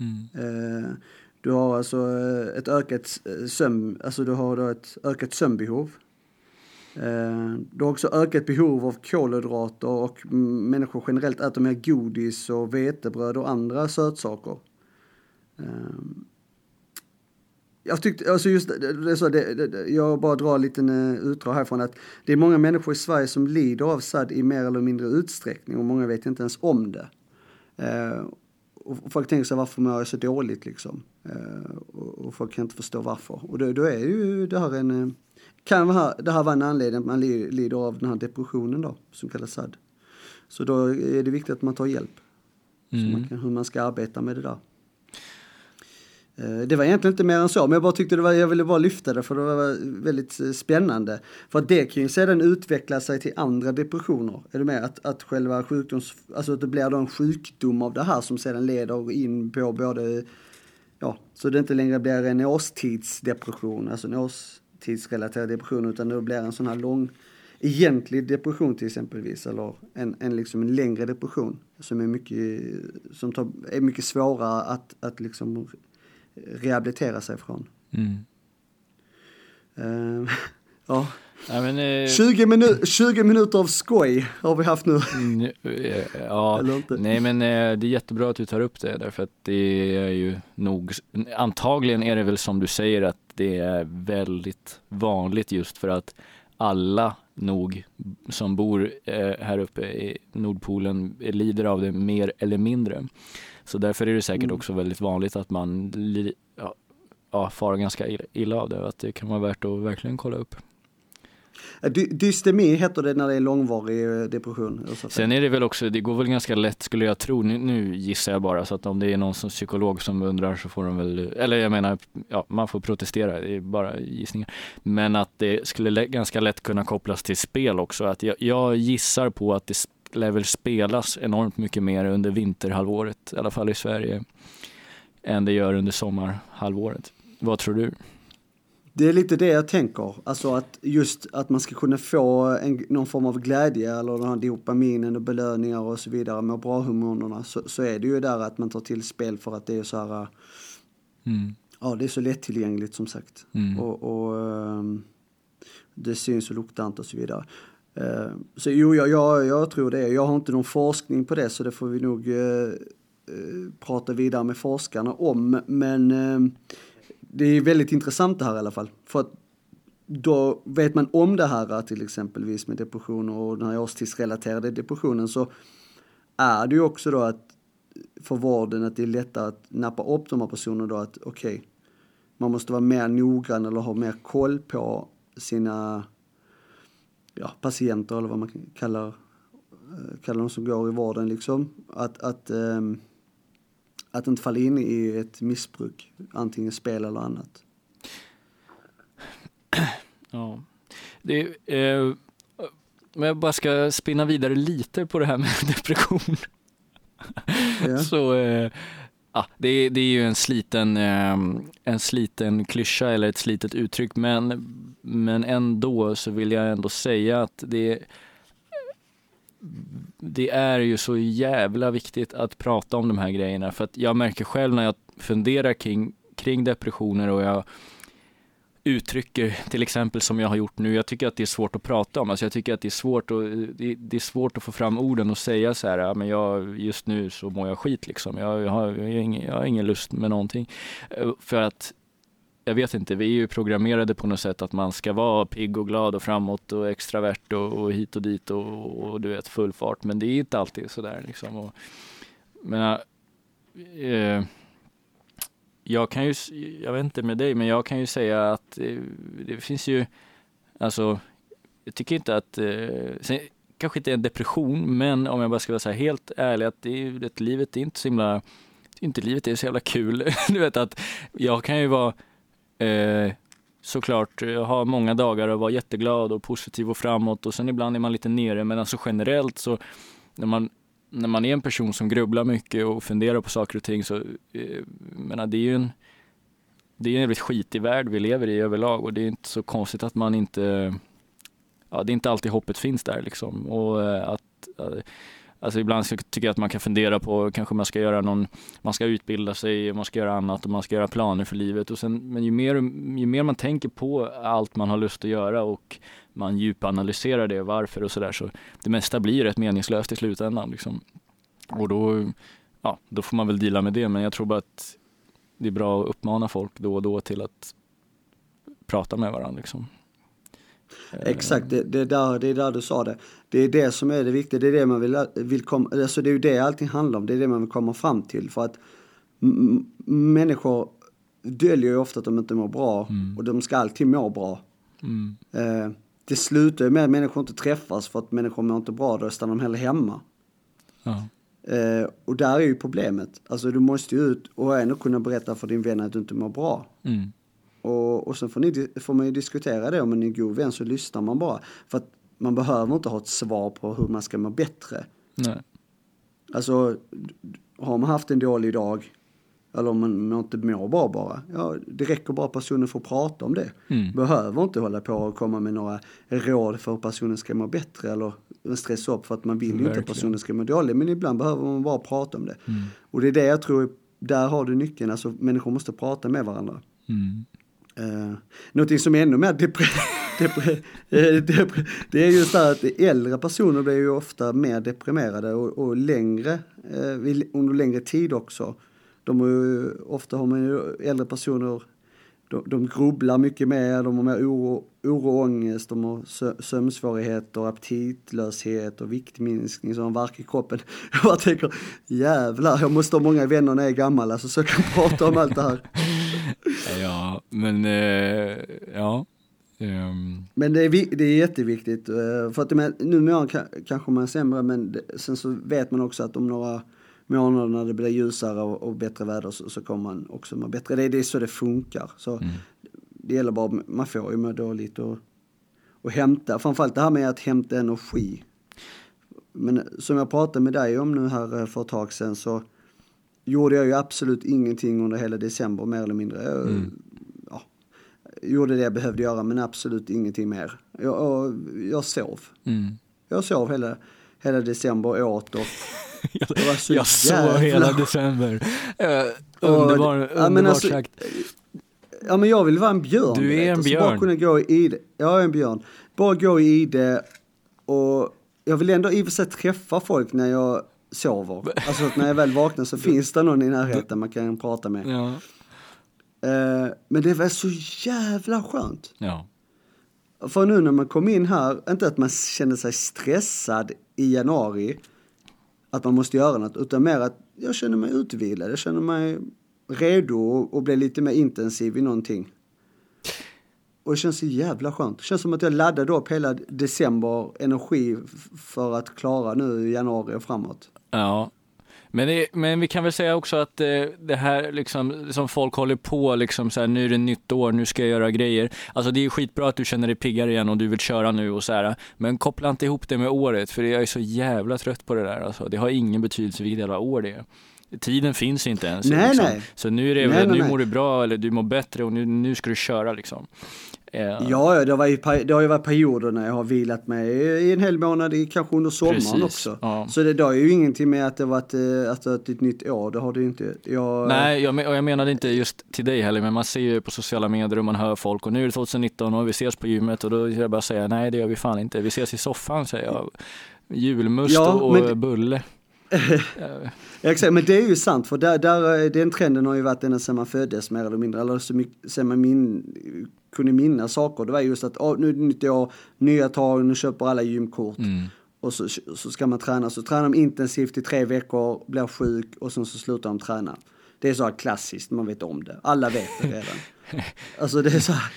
B: Mm. Uh, du har alltså ett ökat sömn, alltså du har då ett ökat sömnbehov. Eh, du har också ökat behov av kolhydrater och människor generellt äter mer godis och vetebröd och andra sötsaker. Eh, jag tyckte, alltså just det, så, det, det, jag bara drar en liten eh, utdrag härifrån att det är många människor i Sverige som lider av SAD i mer eller mindre utsträckning och många vet inte ens om det. och folk tänker sig varför mår jag så dåligt liksom? och, folk kan inte förstå varför. Och då, då är ju det här en kan det här vara en anledning att man lider av den här depressionen då, som kallas SAD. Så då är det viktigt att man tar hjälp. Mm. Så man kan, hur man ska arbeta med det där. Eh, det var egentligen inte mer än så, men jag bara tyckte det var, jag ville bara lyfta det för det var väldigt eh, spännande. För att det kan ju sedan utveckla sig till andra depressioner. Är du med? Att, att själva sjukdoms, alltså att det blir då en sjukdom av det här som sedan leder in på både, ja, så det inte längre blir en årstidsdepression, alltså en årstidsrelaterad depression utan det blir en sån här lång egentlig depression till exempelvis eller en, en, liksom en längre depression som är mycket, som tar, är mycket svårare att, att liksom rehabilitera sig från. Mm. Uh, ja. Ja, men, eh, 20, minu 20 minuter av skoj har vi haft nu.
A: Mm, ja, nej men eh, det är jättebra att du tar upp det därför att det är ju nog, antagligen är det väl som du säger att det är väldigt vanligt just för att alla nog som bor eh, här uppe i Nordpolen lider av det mer eller mindre. Så därför är det säkert mm. också väldigt vanligt att man ja, ja, far ganska illa av det. Att det kan vara värt att verkligen kolla upp.
B: Dystemi heter det när det är långvarig eh, depression.
A: Sen är det väl också, det går väl ganska lätt skulle jag tro, nu, nu gissar jag bara, så att om det är någon som psykolog som undrar så får de väl, eller jag menar, ja, man får protestera, det är bara gissningar. Men att det skulle ganska lätt kunna kopplas till spel också, att jag, jag gissar på att det lär väl spelas enormt mycket mer under vinterhalvåret, i alla fall i Sverige, än det gör under sommarhalvåret. Vad tror du?
B: Det är lite det jag tänker, alltså att just att man ska kunna få en, någon form av glädje eller den här dopaminen och belöningar och så vidare med bra hormonerna så, så är det ju där att man tar till spel för att det är så här, mm. ja det är så lättillgängligt som sagt. Mm. Och, och um, det syns och luktar inte och så vidare. Eh, så jo, jag, jag, jag tror det. Jag har inte någon forskning på det så det får vi nog eh, eh, prata vidare med forskarna om. Men eh, det är väldigt intressant det här i alla fall. För att då vet man om det här eh, till exempelvis med depression och den här årstidsrelaterade depressionen så är det ju också då att för vården att det är lättare att nappa upp de här personerna då att okej, okay, man måste vara mer noggrann eller ha mer koll på sina ja, patienter eller vad man kallar, eh, kallar de som går i vården liksom. Att, att um, att inte falla in i ett missbruk, antingen spel eller annat.
A: Ja, det eh, om jag bara ska spinna vidare lite på det här med depression. Ja. Så, eh, ja, det, det är ju en sliten, eh, en sliten klyscha eller ett slitet uttryck, men, men ändå så vill jag ändå säga att det det är ju så jävla viktigt att prata om de här grejerna. För att jag märker själv när jag funderar kring, kring depressioner och jag uttrycker till exempel som jag har gjort nu, jag tycker att det är svårt att prata om, alltså jag tycker att det är svårt att, det, det är svårt att få fram orden och säga så här, ja, men jag, just nu så mår jag skit liksom, jag, jag, har, jag, har ingen, jag har ingen lust med någonting. Eh, för att jag vet inte, vi är ju programmerade på något sätt att man ska vara pigg och glad och framåt och extravert och, och hit och dit och, och, du vet full fart. Men det är inte alltid sådär liksom. Och, men, eh, eh jag kan ju, jag vet inte med dig, men jag kan ju säga att eh, det finns ju, alltså, jag tycker inte att, eh, sen, kanske inte en depression, men om jag bara ska vara så här helt ärlig, att det är, det, livet är inte så himla, inte livet är så jävla kul. du vet att jag kan ju vara eh, såklart ha många dagar och vara jätteglad och positiv och framåt och sen ibland är man lite nere. Men alltså generellt så när man, när man är en person som grubblar mycket och funderar på saker och ting så eh, menar, det är ju en det är en jävligt skitig värld vi lever i överlag och det är inte så konstigt att man inte ja, det är inte alltid hoppet finns där liksom. Och eh, att eh, Alltså ibland tycker jag att man kan fundera på kanske man ska göra någon, man ska utbilda sig, man ska göra annat och man ska göra planer för livet. Och sen, men ju mer, ju mer man tänker på allt man har lust att göra och man djupanalyserar det, varför och sådär, så det mesta blir rätt meningslöst i slutändan. Liksom. Och då, ja, då får man väl dela med det, men jag tror bara att det är bra att uppmana folk då och då till att prata med varandra. Liksom.
B: Exakt, det, det, där, det är där du sa det. Det är det som är det viktiga, det är det man vill, vill komma, alltså det är ju det allting handlar om, det är det man vill komma fram till. För att människor döljer ju ofta att de inte mår bra mm. och de ska alltid må bra. Mm. Eh, det slutar ju med att människor inte träffas för att människor mår inte bra, då stannar de hellre hemma. Ja. Eh, och där är ju problemet. Alltså du måste ju ut och ändå kunna berätta för din vän att du inte mår bra. Mm. Och, och sen får, ni, får man ju diskutera det om en god vän så lyssnar man bara. För att man behöver inte ha ett svar på hur man ska må bättre. Nej. Alltså, har man haft en dålig dag eller om man inte mår bra bara, ja det räcker bara att personen får prata om det. Mm. Behöver inte hålla på och komma med några råd för hur personen ska må bättre eller stressa upp för att man vill ju inte att personen ska må dåligt. Men ibland behöver man bara prata om det. Mm. Och det är det jag tror, där har du nyckeln, alltså människor måste prata med varandra. Mm. Uh, någonting som är ännu mer deprimerande, eh, depre, det är just det att äldre personer blir ju ofta mer deprimerade och, och längre, uh, under längre tid också. De är ju, ofta har man ju äldre personer de, de grubblar mycket mer, de har mer oro, oro och ångest, de har sömnsvårigheter, aptitlöshet och viktminskning så de värk i kroppen. Jag bara tänker, jävlar, jag måste ha många vänner när jag är gammal alltså, så jag kan prata om allt det här.
A: Ja, men eh, ja. Um.
B: Men det är, det är jätteviktigt, eh, för att men, numera kanske man är sämre, men sen så vet man också att om några månader när det blir ljusare och, och bättre väder så, så kommer man också må bättre. Det, det är så det funkar. Så mm. Det gäller bara, man får ju må dåligt och, och hämta, framförallt det här med att hämta energi. Men som jag pratade med dig om nu här eh, för ett tag sedan så gjorde jag ju absolut ingenting under hela december mer eller mindre. Jag, mm. ja, gjorde det jag behövde göra men absolut ingenting mer. Jag, jag sov. Mm. Jag sov hela, hela december och åt och
A: jag, jag såg hela december. Uh, underbar, och, underbart ja, alltså, sagt.
B: Ja men jag vill vara en björn.
A: Du är en björn. Bara
B: kunna gå i det. Jag är en björn. Bara gå i det och jag vill ändå i och för sig träffa folk när jag sover. Alltså att när jag väl vaknar så finns det någon i närheten man kan prata med. Ja. Uh, men det var så jävla skönt.
A: Ja.
B: För nu när man kom in här, inte att man kände sig stressad i januari, att man måste göra något, utan mer att jag känner mig utvilad, jag känner mig redo att bli lite mer intensiv i någonting. Och det känns så jävla skönt. Det känns som att jag laddade upp hela december energi för att klara nu januari och framåt.
A: Ja, men, det, men vi kan väl säga också att eh, det här liksom, som folk håller på, liksom så här, nu är det nytt år, nu ska jag göra grejer. Alltså det är skitbra att du känner dig piggare igen och du vill köra nu och så här. Men koppla inte ihop det med året, för jag är så jävla trött på det där. Alltså, det har ingen betydelse vilket jävla år det är. Tiden finns inte ens.
B: Nej, liksom. nej.
A: Så nu är det, nej, nu mår du bra eller du mår bättre och nu, nu ska du köra liksom.
B: Ja, ja det, var det har ju varit perioder när jag har vilat mig i en hel månad, kanske under sommaren Precis, också. Ja. Så det, det har ju ingenting med att det varit, eh, ett nytt år, det har det ju inte. Jag,
A: Nej, jag, och jag menade inte just till dig heller, men man ser ju på sociala medier och man hör folk och nu är det 2019 och vi ses på gymmet och då jag bara säga nej det gör vi fan inte, vi ses i soffan säger jag. Julmust ja, och, men... bulle.
B: Exakt, men det är ju sant för där, där, den trenden har ju varit ända sedan man föddes mer eller mindre, eller så mycket, sen man min, kunde minnas saker. Det var just att oh, nu är det nytt år, nya tag, nu köper alla gymkort. Mm. Och så, så ska man träna, så tränar de intensivt i tre veckor, blir sjuk och sen så slutar de träna. Det är så här klassiskt, man vet om det. Alla vet det redan. alltså det är så här,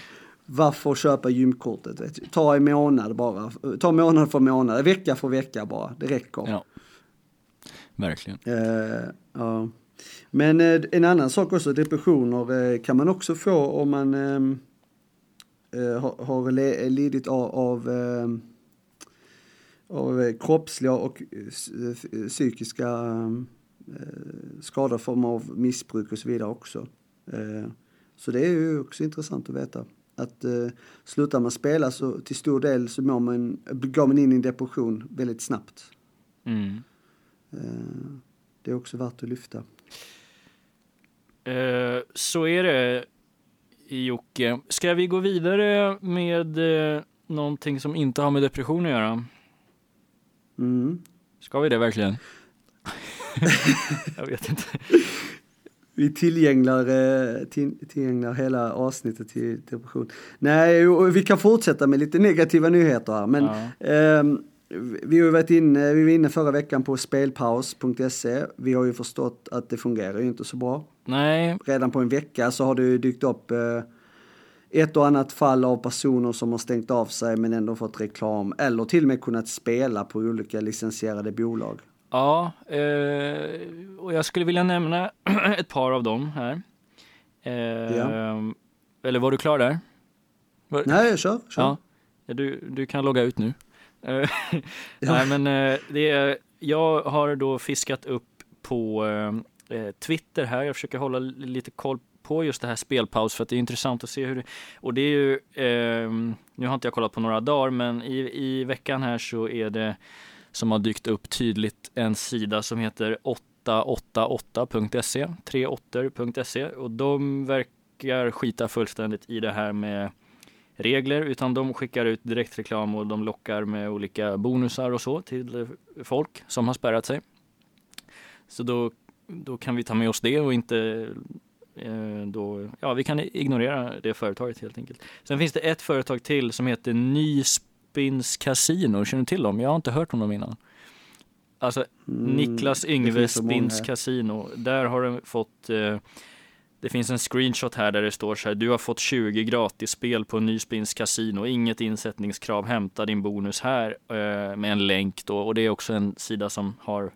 B: varför köpa gymkortet? Ta en månad bara, ta månad för månad, vecka för vecka bara, det räcker.
A: Ja. Verkligen.
B: Uh, ja. Men uh, en annan sak också, depressioner uh, kan man också få om man ehm, Eh, har, har lidit av, av, eh, av kroppsliga och eh, psykiska skador i form av missbruk och så vidare också. Så det är ju också intressant att veta. Att slutar man spela så till stor del så mår man, går man in i en depression väldigt snabbt. Mm. Det är också värt att lyfta.
A: så är det Jocke. Ska vi gå vidare med eh, någonting som inte har med depression att göra?
B: Mm.
A: Ska vi det verkligen? jag vet inte.
B: Vi tillgänglar, eh, tillgänglar hela avsnittet till depression. Nej, vi kan fortsätta med lite negativa nyheter här. Men ja. eh, vi har varit inne, vi var inne förra veckan på spelpaus.se. Vi har ju förstått att det fungerar ju inte så bra.
A: Nej.
B: Redan på en vecka så har det ju dykt upp eh, ett och annat fall av personer som har stängt av sig men ändå fått reklam eller till och med kunnat spela på olika licensierade bolag.
A: Ja, eh, och jag skulle vilja nämna ett par av dem här. Eh, ja. Eller var du klar där?
B: Nej, kör. kör.
A: Ja, du, du kan logga ut nu. Ja. Eh, nej, men eh, det är, jag har då fiskat upp på eh, eh Twitter här. Jag försöker hålla lite koll på just det här spelpaus för att det är intressant att se hur det, och det är ju, eh, nu har inte jag kollat på några dagar, men i, i veckan här så är det som har dykt upp tydligt en sida som heter 888.se, 38.se och de verkar skita fullständigt i det här med regler utan de skickar ut direktreklam och de lockar med olika bonusar och så till folk som har spärrat sig. Så då, då kan vi ta med oss det och inte Eh, då, ja, vi kan ignorera det företaget helt enkelt. Sen finns det ett företag till som heter Nyspins Casino. Känner du till dem? Jag har inte hört om dem innan. Alltså mm, Niklas Yngve Spins Casino. Där har de fått eh, det finns en screenshot här där det står så här. Du har fått 20 gratis spel på Nyspins Casino. Inget insättningskrav. Hämta din bonus här eh, med en länk då. Och det är också en sida som har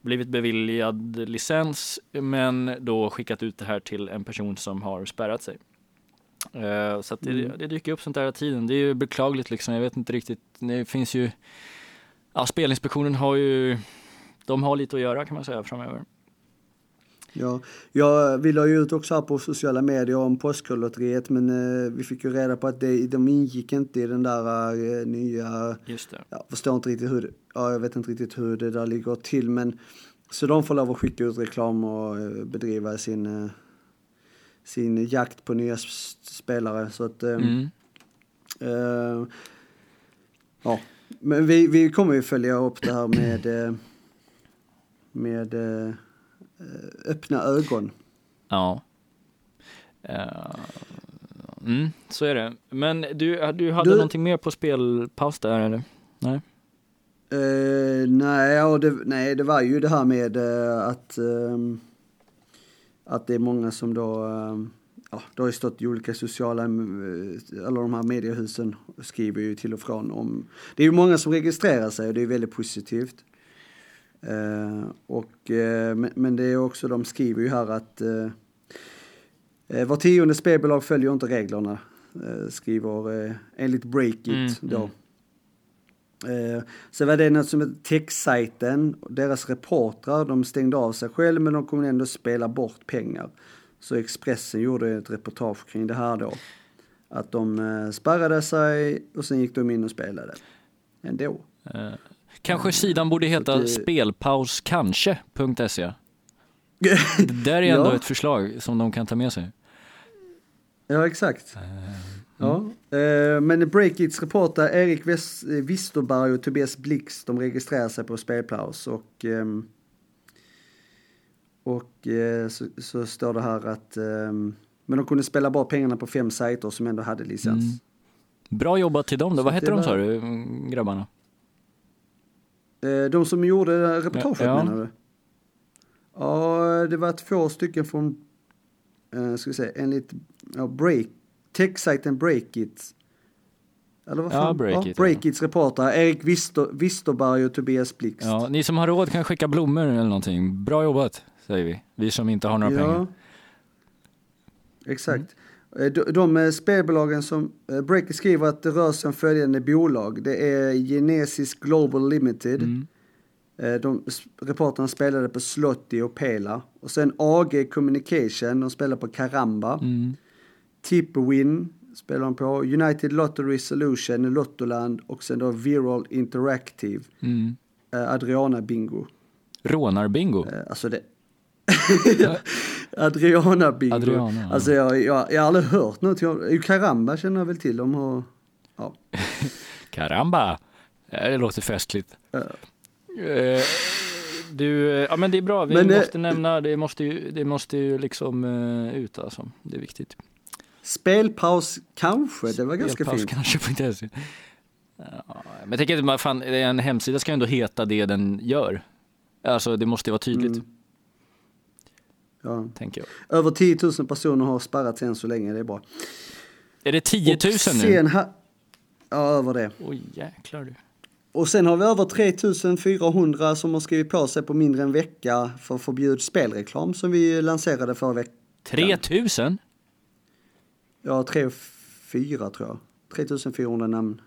A: blivit beviljad licens men då skickat ut det här till en person som har spärrat sig. Uh, så att det, mm. det dyker upp sånt där hela tiden. Det är ju beklagligt liksom. Jag vet inte riktigt. Det finns ju, ja Spelinspektionen har ju, de har lite att göra kan man säga framöver.
B: Ja, ja, vi la ju ut också här på sociala medier om Postkodlotteriet men eh, vi fick ju reda på att det, de ingick inte i den där eh, nya...
A: Just det.
B: Jag förstår inte riktigt hur, ja, jag vet inte riktigt hur det där ligger till men så de får lov att skicka ut reklam och eh, bedriva sin, eh, sin jakt på nya spelare så att... Eh, mm. eh, ja, men vi, vi kommer ju följa upp det här med med öppna ögon.
A: Ja. Uh, mm, så är det. Men du, du hade du... någonting mer på spelpaus där eller? Nej?
B: Uh, nej, och det, nej, det var ju det här med uh, att, um, att det är många som då, um, ja, det har ju stått i olika sociala, alla de här mediehusen skriver ju till och från om, det är ju många som registrerar sig och det är väldigt positivt. Eh, och, eh, men, det är också, de skriver ju här att eh, var tionde spelbolag följer inte reglerna, skriver eh, enligt Breakit mm, då. Mm. Så var det något som techsajten, deras reportrar, de stängde av sig själv men de kunde ändå spela bort pengar. Så Expressen gjorde ett reportage kring det här då. Att de spärrade sig och sen gick de in och spelade. Ändå.
A: Kanske sidan borde heta det... spelpauskanske.se. det där är ändå ja. ett förslag som de kan ta med sig.
B: Ja, exakt. Mm. Ja, eh, men Breakits reporter Erik Wisterberg och Tobias Blix, de registrerar sig på spelpaus och ehm, och eh, så, så, står det här att ehm, men de kunde spela bort pengarna på fem sajter som ändå hade licens. Mm.
A: Bra jobbat till dem då. Vad hette de sa du, grabbarna?
B: Eh, de som gjorde reportaget ja. menar du? Ja, det var två stycken från, uh, ska vi säga, enligt ja, Break, techsajten Breakit. Eller vad fan? Ja, Breakit. Ja, Breakits ja. reportrar, Erik Wister, Wisterberg och Tobias Blixt.
A: Ja, ni som har råd kan skicka blommor eller någonting. Bra jobbat, säger vi. Vi som inte har några ja. pengar.
B: Exakt. Mm. Eh, de, de spelbolagen som eh, Breaker skriver att det rör sig om följande bolag. Det är Genesis Global Limited. Mm. Eh, de, reporterna spelade på Slotty och Pela. Och sen AG Communication, de spelar på Karamba. Mm. Tipwin spelar de på. United Lottery Solution, Lottoland och sen då Viral Interactive. Mm. Adriana Bingo.
A: Rånar-bingo?
B: Alltså det... Adriana Bingo. Adriana, Alltså jag, jag, jag har aldrig hört något. Jag, Karamba känner jag väl till. De har, ja.
A: Karamba. Det låter festligt. Uh, du, ja men det är bra. Vi men, måste äh, nämna, det måste ju, det måste ju liksom uh, ut alltså. Det är viktigt.
B: Spelpaus kanske, det var ganska fint.
A: kanske på inte Ja, men jag tänker att fan, en hemsida ska ju ändå heta det den gör. Alltså det måste ju vara tydligt. Mm.
B: Ja. Tänker jag. Över 10 000 personer har spärrats än så länge, det är bra.
A: Är det 10 000 nu? Ha...
B: Ja, över det.
A: Oj, jäklar du.
B: Och sen har vi över 3400 som har skrivit på sig på mindre än en vecka för förbjud spelreklam som vi lanserade förra veckan.
A: 3000?
B: Ja, 3 4 tror jag. 3400 namn.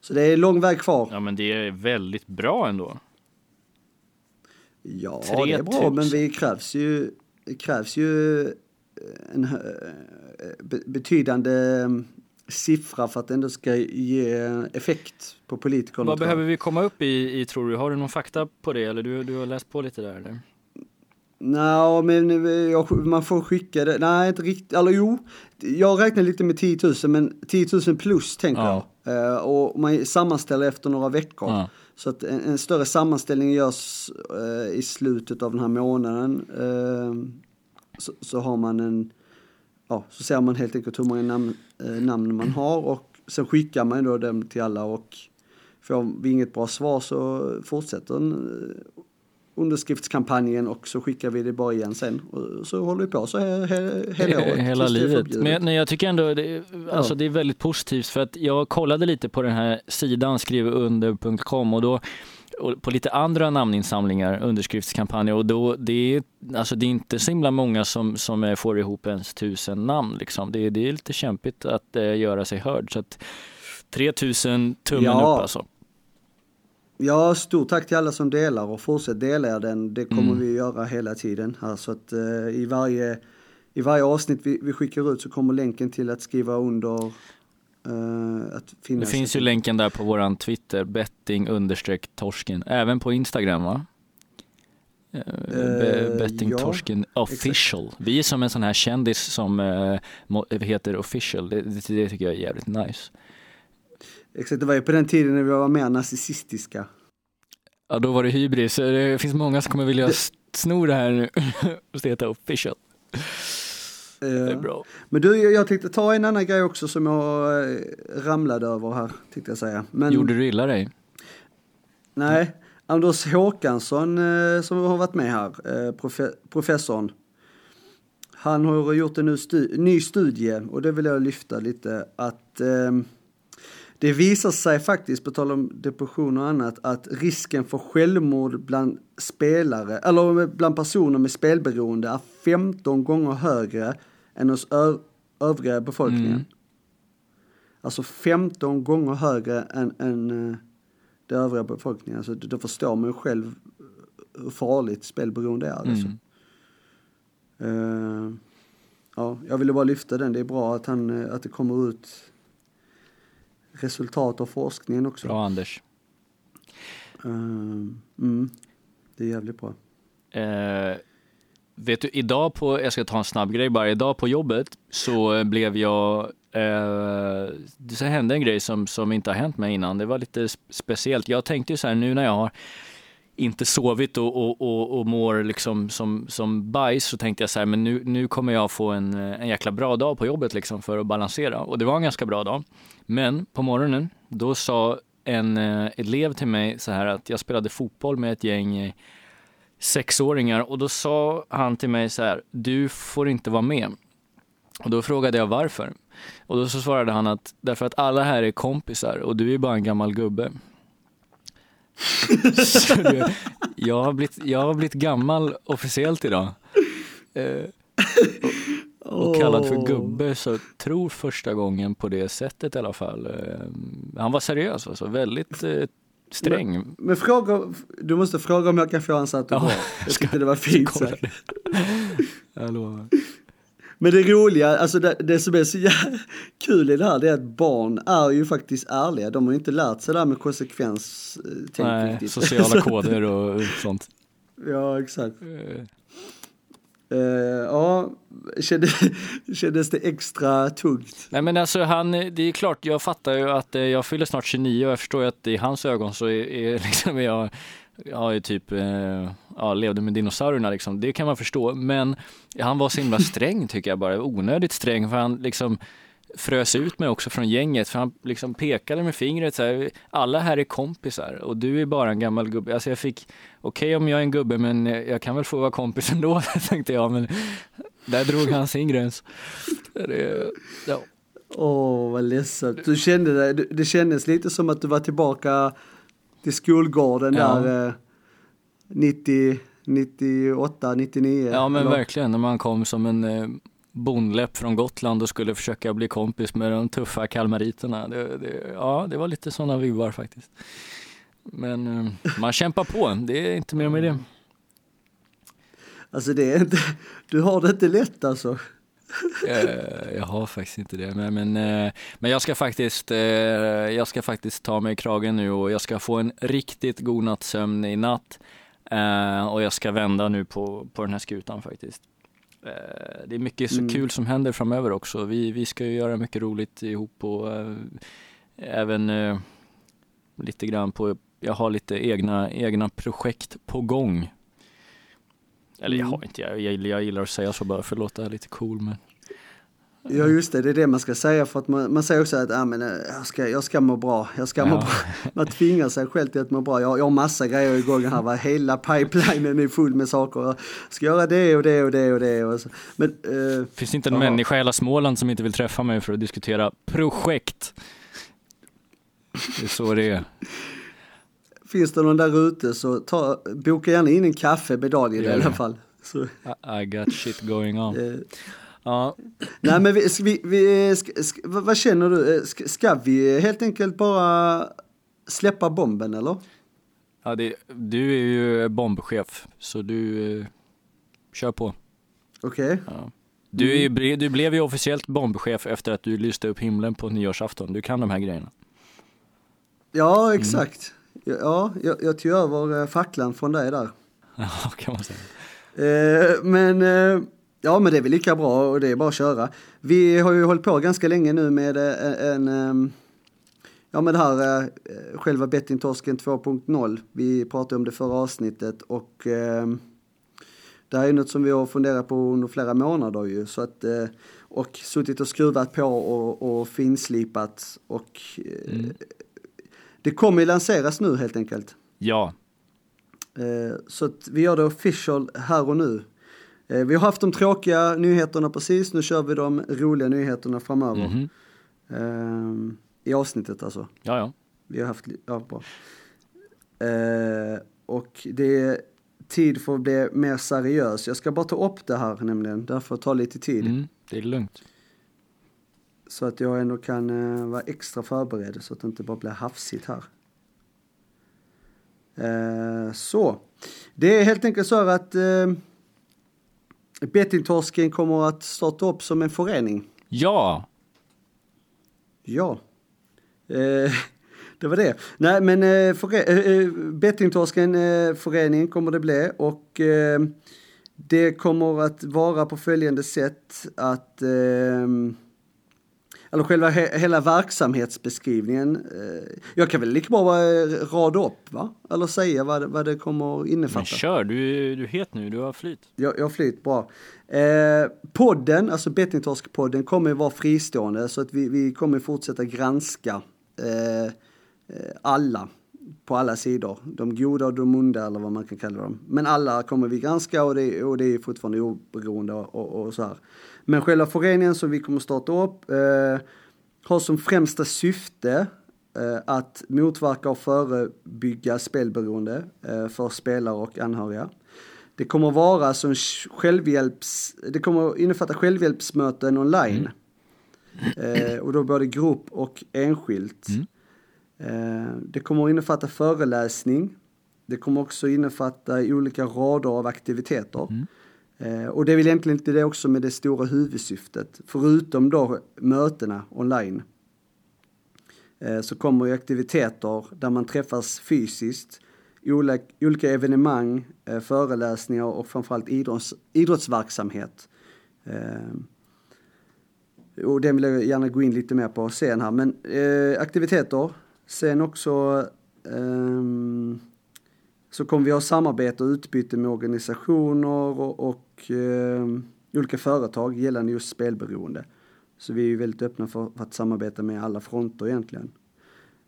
B: Så det är lång väg kvar.
A: Ja, men det är väldigt bra ändå.
B: Ja, 3000. det är bra, men vi krävs ju krävs ju eh, en eh, betydande mm, siffra för att det ändå ska ge effekt på politikerna.
A: Vad behöver vi komma upp i, i tror du? Har du någon fakta på det eller du, du har läst på lite där eller?
B: Nej, men jag, man får skicka det. Nej, inte riktigt. Eller jo, jag räknar lite med 10 000, men 10 000 plus tänker ja. jag. Uh, och man sammanställer efter några veckor. Ja. Så att en, en, större sammanställning görs eh, i slutet av den här månaden. Eh, så, så, har man en, ja, så ser man helt enkelt hur många namn, eh, namn man har och sen skickar man då dem till alla och får vi inget bra svar så fortsätter den. eh, underskriftskampanjen och så skickar vi det bara igen sen. Och så håller vi på så he, he, hela året.
A: Hela livet. Men, men, jag tycker ändå det, alltså ja. det är väldigt positivt för att jag kollade lite på den här sidan skrivunder.com och då och på lite andra namninsamlingar, underskriftskampanjer och då det är, alltså det är inte så himla många som, som får ihop ens tusen namn liksom. Det, det är lite kämpigt att äh, göra sig hörd så att 3000 tummen ja. upp alltså.
B: Ja, stort tack till alla som delar och fortsätt dela den. Det kommer mm. vi göra hela tiden här så att uh, i varje i varje avsnitt vi, vi, skickar ut så kommer länken till att skriva under uh, att
A: finnas. Det finns ju länken där på våran Twitter, betting understreck torsken, även på Instagram va? Uh, betting ja, torsken official. Exakt. Vi är som en sån här kändis som heter official, det, det, det tycker jag är jävligt nice.
B: Exakt, det var ju på den tiden när vi var mer narcissistiska.
A: Ja, då var det hybris. Det finns många som kommer vilja sno det här nu och heta official. Det är bra.
B: Men du, jag tänkte ta en annan grej också som jag eh, ramlade över här, tänkte jag säga. Men...
A: Gjorde du illa dig?
B: Nej, Anders Håkansson eh, som har varit med här, eh, profe professorn. Han har gjort en ny studie och det vill jag lyfta lite att det visar sig faktiskt, på tal om depression och annat, att risken för självmord bland spelare, eller bland personer med spelberoende är 15 gånger högre än hos övriga befolkningen. Mm. Alltså 15 gånger högre än, än uh, den övriga befolkningen. Alltså, då förstår man ju själv hur farligt spelberoende är. Alltså. Uh, ja, jag ville bara lyfta den. Det är bra att, han, att det kommer ut resultat av forskningen också.
A: Bra Anders.
B: Uh, mm, det är jävligt bra.
A: Uh, vet du, idag på, jag ska ta en snabb grej bara, idag på jobbet så blev jag, uh, det hände en grej som, som inte har hänt mig innan. Det var lite speciellt. Jag tänkte ju så här nu när jag har inte sovit och, och, och, och mår liksom som, som bajs så tänkte jag så här, men nu, nu kommer jag få en, en jäkla bra dag på jobbet liksom för att balansera. Och det var en ganska bra dag. Men på morgonen, då sa en eh, elev till mig så här att jag spelade fotboll med ett gäng eh, sexåringar och då sa han till mig så här, du får inte vara med. Och då frågade jag varför. Och då så svarade han att därför att alla här är kompisar och du är bara en gammal gubbe du, jag, har blivit, jag har blivit gammal officiellt idag. Eh, och, och kallad för gubbe, så tror första gången på det sättet i alla fall. Eh, han var seriös alltså, väldigt eh, sträng.
B: Men, men, fråga, du måste fråga om jag kan få hans autograf. Ja, jag tyckte det var fint sagt.
A: jag lovar.
B: Men det roliga, alltså det, det som är så kul i det här, det är att barn är ju faktiskt ärliga. De har ju inte lärt sig det här med konsekvens.
A: Eh, Nej, riktigt. sociala koder och sånt.
B: Ja, exakt. Uh. Uh, ja, kändes, kändes det extra tungt?
A: Nej men alltså han, det är klart, jag fattar ju att jag fyller snart 29 och jag förstår ju att i hans ögon så är, är liksom jag ja, typ, eh, ja, levde med dinosaurierna liksom. Det kan man förstå. Men han var så himla sträng tycker jag bara. Onödigt sträng för han liksom frös ut mig också från gänget för han liksom pekade med fingret så här, alla här är kompisar och du är bara en gammal gubbe. Alltså jag fick, okej okay, om jag är en gubbe men jag kan väl få vara kompis ändå tänkte jag men där drog han sin gräns. Det,
B: ja. Åh, oh, vad ledsamt. Du kände det, det kändes lite som att du var tillbaka till skolgården ja. där eh, 90, 98, 99.
A: Ja men eller? verkligen, när man kom som en eh, bondläpp från Gotland och skulle försöka bli kompis med de tuffa kalmariterna. Det, det, ja, det var lite sådana vibbar faktiskt. Men eh, man kämpar på, det är inte mer med det.
B: Alltså det är inte, du har det inte lätt alltså.
A: Eh, jag har faktiskt inte det, men, men, eh, men jag, ska faktiskt, eh, jag ska faktiskt ta mig i kragen nu och jag ska få en riktigt god nattsömn i natt. Och jag ska vända nu på, på den här skutan faktiskt. Det är mycket så mm. kul som händer framöver också. Vi, vi ska ju göra mycket roligt ihop och även lite grann på, jag har lite egna, egna projekt på gång Eller jag har inte, jag, jag, jag gillar att säga så bara för att låta lite cool men
B: Ja just det, det är det man ska säga för att man, man säger också att ah, men, jag, ska, jag ska må bra, jag ska ja. må bra. Man tvingar sig själv till att må bra. Jag, jag har massa grejer igång här, va? hela pipelinen är full med saker. Jag ska göra det och det och det och det. Och så. Men,
A: eh, Finns det inte en aha. människa i hela Småland som inte vill träffa mig för att diskutera projekt? Det är så det är.
B: Finns det någon där ute så ta, boka gärna in en kaffe med Daniel i alla fall. Så.
A: I, I got shit going on. Eh,
B: Ja. Nej men vi, vi, vi ska, ska, vad känner du? Ska, ska, vi helt enkelt bara släppa bomben eller?
A: Ja, det, du är ju bombchef så du eh, kör på.
B: Okej. Okay.
A: Ja. Du, är, du blev ju officiellt bombchef efter att du lyste upp himlen på nyårsafton. Du kan de här grejerna.
B: Ja, exakt. Ja, jag, jag tog över eh, facklan från dig där.
A: Ja, kan man säga.
B: Eh, men eh, Ja, men det är väl lika bra och det är bara att köra. Vi har ju hållit på ganska länge nu med en, en ja med det här eh, själva bettingtorsken 2.0. Vi pratade om det förra avsnittet och eh, det här är något som vi har funderat på under flera månader ju så att och suttit och skruvat på och, och finslipat och mm. Det kommer ju lanseras nu helt enkelt.
A: Ja.
B: Så att vi gör det official här och nu. Eh, vi har haft de tråkiga nyheterna precis, nu kör vi de roliga nyheterna framöver. Mm. I avsnittet alltså.
A: Ja, ja.
B: Vi har haft, ja bra. Eh, och det är tid för att bli mer seriös. Jag ska bara ta upp det här nämligen, därför tar lite tid.
A: Mm, det är lugnt.
B: Så att jag ändå kan uh, vara extra förberedd så att det inte bara blir hafsigt här. Uh, så, det är helt enkelt så att uh, Bettingtorsken kommer att starta upp som en förening.
A: Ja!
B: Ja. Eh, det var det. Nej men eh, för, eh, eh, Bettingtorsken eh, förening kommer det bli och eh, det kommer att vara på följande sätt att eh, eller själva he hela verksamhetsbeskrivningen. Eh, jag kan väl lika bra rada upp va? Eller säga vad, vad det kommer innefatta. Men
A: kör, du, du är het nu, du har flyt.
B: Jag, jag har flyt, bra. Eh, podden, alltså Bettingtorsk-podden kommer ju vara fristående så att vi, vi kommer fortsätta granska eh, eh, alla på alla sidor. De goda och de onda eller vad man kan kalla dem. Men alla kommer vi granska och det, och det är fortfarande oberoende och, och, och så här. Men själva föreningen som vi kommer starta upp eh, har som främsta syfte eh, att motverka och förebygga spelberoende eh, för spelare och anhöriga. Det kommer vara som självhjälps, det kommer innefatta självhjälpsmöten online. Mm. Eh, och då både grupp och enskilt. Mm. Eh, det kommer innefatta föreläsning. Det kommer också innefatta olika rader av aktiviteter. Mm. Eh, och det är väl egentligen inte det också med det stora huvudsyftet. Förutom då mötena online. Eh, så kommer ju aktiviteter där man träffas fysiskt. Olika evenemang, eh, föreläsningar och framförallt idrotts, idrottsverksamhet. Eh, och det vill jag gärna gå in lite mer på sen här. Men eh, aktiviteter. Sen också ehm, så kommer vi ha samarbete och utbyte med organisationer och, och eh, olika företag gällande just spelberoende. Så vi är väldigt öppna för, för att samarbeta med alla fronter egentligen.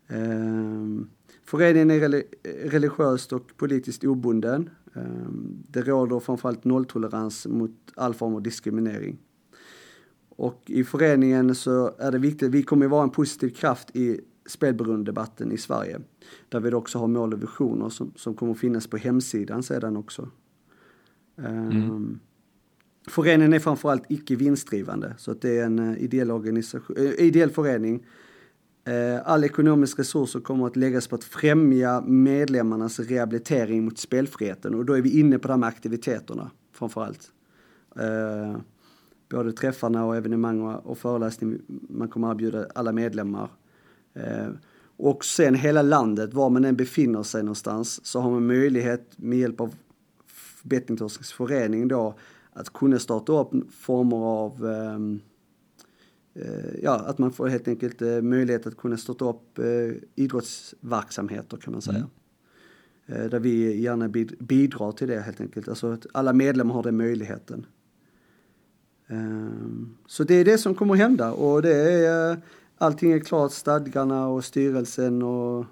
B: Eh, föreningen är religiöst och politiskt obunden. Eh, det råder framförallt nolltolerans mot all form av diskriminering. Och i föreningen så är det viktigt, vi kommer vara en positiv kraft i spelberoendedebatten i Sverige. Där vi också har mål och visioner som, som kommer finnas på hemsidan sedan också. Mm. Um, föreningen är framförallt icke vinstdrivande så att det är en uh, ideell, organisation, uh, ideell förening. Uh, all ekonomisk resurser kommer att läggas på att främja medlemmarnas rehabilitering mot spelfriheten och då är vi inne på de här aktiviteterna framförallt. Uh, både träffarna och evenemang och, och föreläsning man kommer att erbjuda alla medlemmar Eh, och sen hela landet, var man än befinner sig någonstans, så har man möjlighet med hjälp av Bettingtorskens förening då att kunna starta upp former av ehm, eh, ja, att man får helt enkelt eh, möjlighet att kunna starta upp idrottsverksamheter kan man säga. där vi gärna bidrar till det helt enkelt. Alltså att alla medlemmar har den möjligheten. Så det är det som kommer hända och det är allting är klart, stadgarna och styrelsen och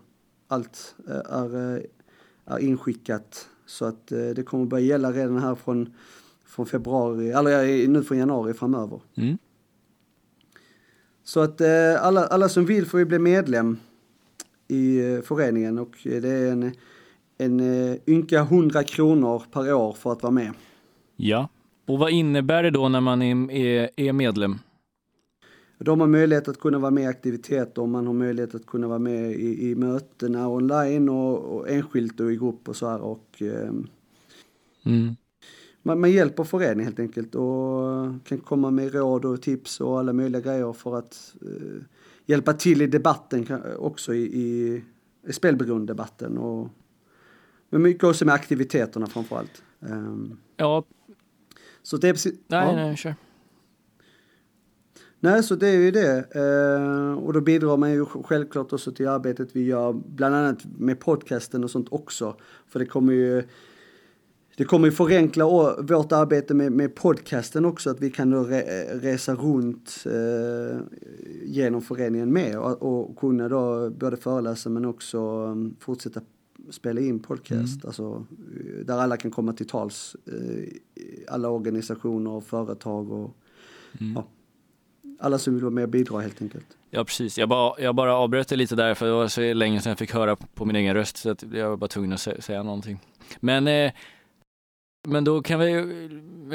B: allt är, är inskickat. Så att det kommer börja gälla redan här från, från februari, eller nu från januari framöver. Mm. Så att alla, alla som vill får ju bli medlem i föreningen och det är en, en ynka 100 kronor per år för att vara med.
A: Ja, och vad innebär det då när man är, är, medlem?
B: De har möjlighet att kunna vara med i aktiviteter, och man har möjlighet att kunna vara med i, i mötena online och, och enskilt och i grupp och så här. Och, eh, mm. man, man hjälper föreningen helt enkelt och kan komma med råd och tips och alla möjliga grejer för att eh, hjälpa till i debatten också i, i, i spelberoendedebatten och men mycket också med aktiviteterna framförallt. Um,
A: ja,
B: så det är precis...
A: Nej, ja. nej, kör.
B: Nej, så det är ju det. Eh, och då bidrar man ju självklart också till arbetet vi gör, bland annat med podcasten och sånt också. För det kommer ju det kommer ju förenkla vårt arbete med, med podcasten också, att vi kan då re, resa runt eh, genom föreningen med och, och kunna då både föreläsa men också um, fortsätta spela in podcast, mm. alltså, där alla kan komma till tals. Eh, alla organisationer och företag och mm. ja, alla som vill vara med och bidra helt enkelt.
A: Ja precis, jag bara, jag bara avbröt det lite där för det var så länge sedan jag fick höra på min egen röst så att jag var bara tvungen att säga, säga någonting. Men, eh, men då kan vi,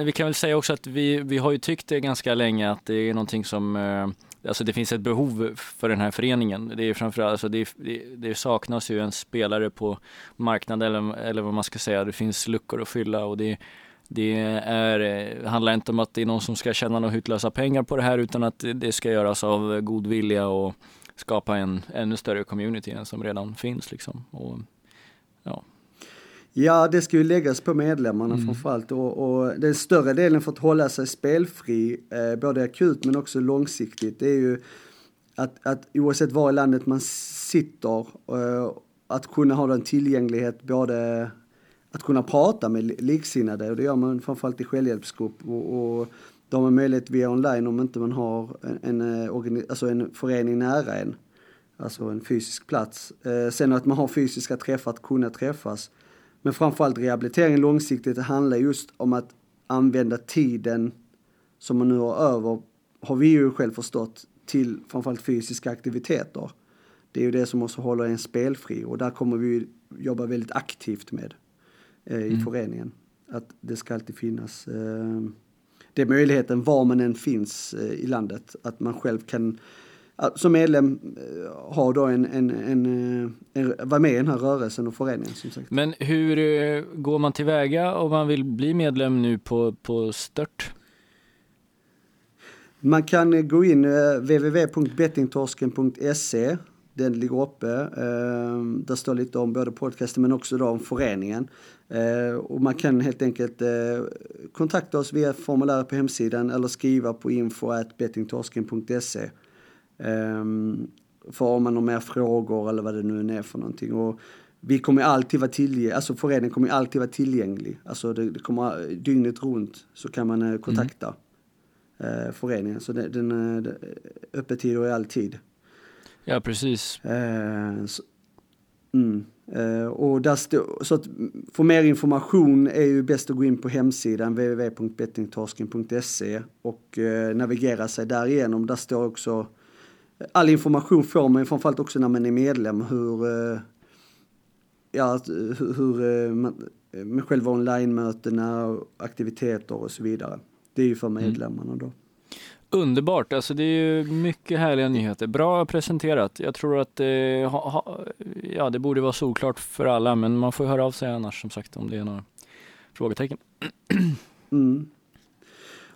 A: vi kan väl säga också att vi, vi har ju tyckt det ganska länge att det är någonting som eh, alltså det finns ett behov för den här föreningen. Det är framförallt, alltså det, det, det saknas ju en spelare på marknaden eller, eller vad man ska säga. Det finns luckor att fylla och det, det är, det handlar inte om att det är någon som ska tjäna några hutlösa pengar på det här utan att det ska göras av god vilja och skapa en ännu större community än som redan finns liksom. Och, ja.
B: Ja, det ska ju läggas på medlemmarna mm. framförallt och, och den större delen för att hålla sig spelfri, eh, både akut men också långsiktigt, det är ju att, att oavsett var i landet man sitter, eh, att kunna ha den tillgänglighet både att kunna prata med liksinnade och det gör man framförallt i självhjälpsgrupp och, och då har man möjlighet via online om inte man har en, en, eh, alltså en förening nära en. Alltså en fysisk plats. Eh, sen att man har fysiska träffar, att kunna träffas. Men framförallt rehabilitering långsiktigt det handlar just om att använda tiden som man nu har över, har vi ju själv förstått, till framförallt fysiska aktiviteter. Det är ju det som också håller en spelfri och där kommer vi jobba väldigt aktivt med eh, i mm. föreningen. Att det ska alltid finnas eh, det är möjligheten var man än finns eh, i landet, att man själv kan som medlem eh, ha då en, en, en, eh, en, vara med i den här rörelsen och föreningen som sagt.
A: Men hur eh, går man tillväga om man vill bli medlem nu på, på stört?
B: Man kan gå in www.bettingtorsken.se den ligger uppe. där står lite om både podcasten men också då om föreningen. Och man kan helt enkelt kontakta oss via formulär på hemsidan eller skriva på info.bettingtorsken.se. Um, för om man har mer frågor eller vad det nu är för någonting. Och vi kommer alltid vara tillgängliga, alltså föreningen kommer alltid vara tillgänglig. Alltså det, det kommer dygnet runt så kan man kontakta mm. föreningen. Så det, den, uh, öppettider är alltid.
A: Ja, precis.
B: Så, mm. Uh, och där stå, så att för mer information är ju bäst att gå in på hemsidan www.bettingtorsken.se och uh, navigera sig därigenom. Där står också all information får man framförallt också när man är medlem hur, eh, ja, hur, hur eh, man, med själva online-mötena, aktiviteter och så vidare. Det är ju för mm. medlemmarna då.
A: Underbart, alltså det är ju mycket härliga nyheter. Bra presenterat. Jag tror att ha, ha, ja, det borde vara solklart för alla, men man får höra av sig annars som sagt om det är några frågetecken.
B: Mm.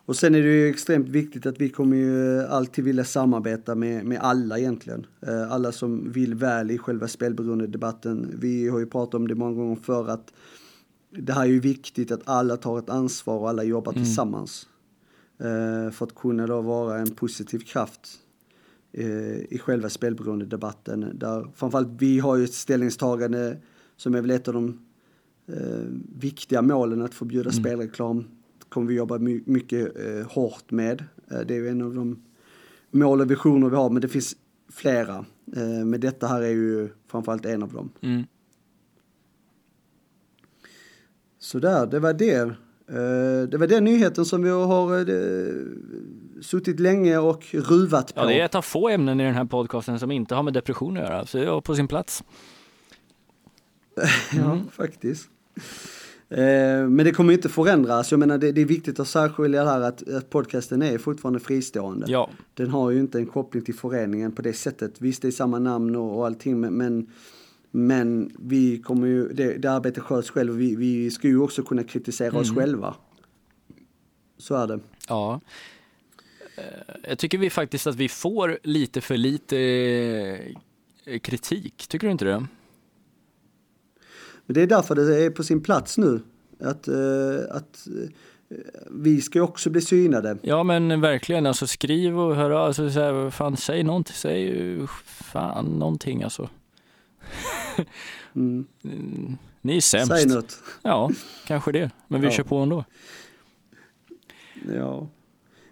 B: Och sen är det ju extremt viktigt att vi kommer ju alltid vilja samarbeta med, med alla egentligen. Eh, alla som vill väl i själva spelberoendedebatten. Vi har ju pratat om det många gånger för att det här är ju viktigt att alla tar ett ansvar och alla jobbar mm. tillsammans. Eh, för att kunna då vara en positiv kraft eh, i själva spelberoendedebatten. Där framförallt vi har ju ett ställningstagande som är väl ett av de eh, viktiga målen att förbjuda mm. spelreklam kommer vi jobba my mycket hårt med. Det är ju en av de mål och visioner vi har, men det finns flera. Men detta här är ju framförallt en av dem. Mm. Så där, det var det. Eh, det var den nyheten som vi har eh, suttit länge och ruvat på.
A: Ja, det är ett av få ämnen i den här podcasten som inte har med depression att göra, så det var på sin plats.
B: ja, mm. faktiskt. Eh, men det kommer inte förändras. Jag menar det, det är viktigt att särskilja här att, att, podcasten är fortfarande fristående.
A: Ja.
B: Den har ju inte en koppling till föreningen på det sättet. Visst det är samma namn och, och allting men, men vi kommer ju, det, det arbetet sköts själv och vi, vi ska ju också kunna kritisera mm. oss själva. Så är det.
A: Ja. Eh, jag tycker vi faktiskt att vi får lite för lite eh, kritik, tycker du inte det?
B: Men det är därför det är på sin plats nu. Att, uh, att vi ska också bli synade.
A: Ja men verkligen, alltså skriv och hör av alltså, så här, fan säg någonting, säg fan någonting alltså. mm. Ni är sämst.
B: Säg något.
A: Ja, kanske det. Men vi ja. kör på ändå.
B: Ja.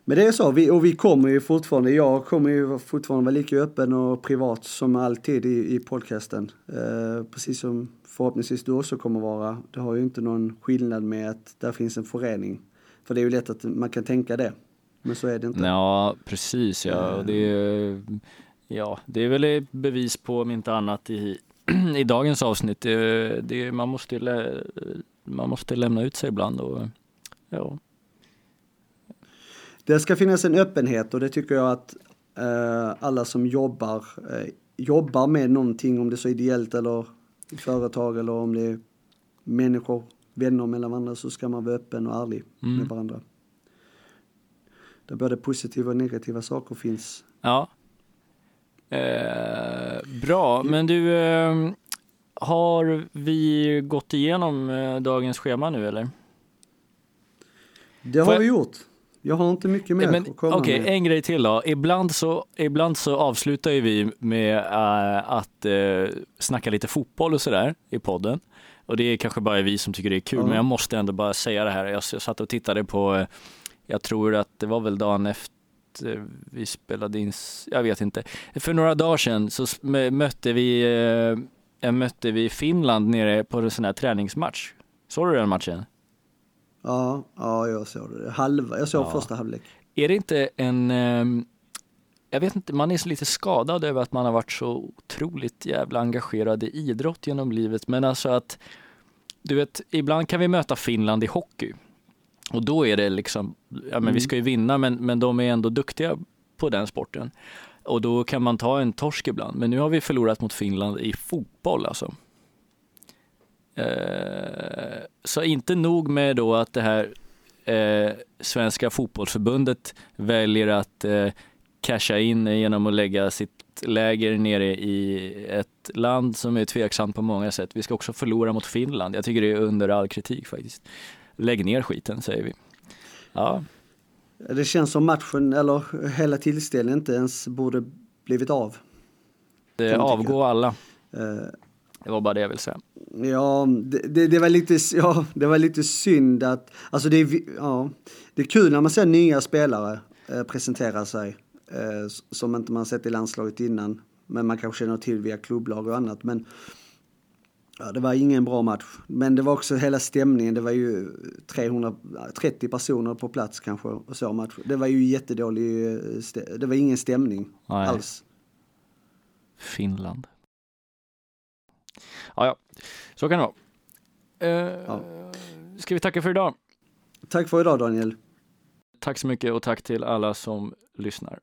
B: Men det är så, vi, och vi kommer ju fortfarande, jag kommer ju fortfarande vara lika öppen och privat som alltid i, i podcasten. Eh, precis som förhoppningsvis du också kommer vara. Det har ju inte någon skillnad med att där finns en förening. För det är ju lätt att man kan tänka det. Men så är det inte.
A: Ja, precis ja. Det, är, ja, det är väl ett bevis på om inte annat i, i dagens avsnitt. Det, det, man, måste, lä, man måste lämna ut sig ibland och ja.
B: Det ska finnas en öppenhet och det tycker jag att eh, alla som jobbar, eh, jobbar med någonting, om det är så ideellt eller företag eller om det är människor, vänner mellan varandra så ska man vara öppen och ärlig mm. med varandra. Där både positiva och negativa saker finns.
A: Ja. Eh, bra, men du, eh, har vi gått igenom eh, dagens schema nu eller?
B: Det har jag... vi gjort. Jag har inte mycket mer
A: Men, att komma okay, med. En grej till då. Ibland så, ibland så avslutar ju vi med uh, att uh, snacka lite fotboll och sådär i podden. Och det är kanske bara vi som tycker det är kul, mm. men jag måste ändå bara säga det här. Jag, jag satt och tittade på, jag tror att det var väl dagen efter vi spelade in, jag vet inte. För några dagar sedan så mötte vi, mötte vi Finland nere på en sån här träningsmatch. Såg du den matchen?
B: Ja, ja jag såg det. Halva, jag såg ja. första halvlek.
A: Är det inte en, ehm, jag vet inte, man är så lite skadad över att man har varit så otroligt jävla engagerad i idrott genom livet, men alltså att, du vet, ibland kan vi möta Finland i hockey. Och då är det liksom, ja men mm. vi ska ju vinna men, men de är ändå duktiga på den sporten. Och då kan man ta en torsk ibland. Men nu har vi förlorat mot Finland i fotboll alltså. Eh, så inte nog med då att det här eh, Svenska fotbollsförbundet väljer att eh, casha in genom att lägga sitt läger nere i ett land som är tveksamt på många sätt. Vi ska också förlora mot Finland. Jag tycker det är under all kritik faktiskt. Lägg ner skiten säger vi. Ja.
B: Det känns som matchen, eller hela tillställningen inte ens borde blivit av.
A: Det avgår alla. Uh, det var bara det jag ville säga.
B: Ja, det, det, det, var lite, ja, det var lite synd att, alltså det är, ja, det är kul när man ser nya spelare eh, presentera sig eh, som inte man sett i landslaget innan. Men man kanske känner till via klubblag och annat. Men ja, det var ingen bra match. Men det var också hela stämningen. Det var ju 330 personer på plats kanske och så match. Det var ju jättedålig, eh, det var ingen stämning Nej. alls.
A: Finland. Ja, ja, så kan det vara. Eh, ja. Ska vi tacka för idag?
B: Tack för idag Daniel.
A: Tack så mycket och tack till alla som lyssnar.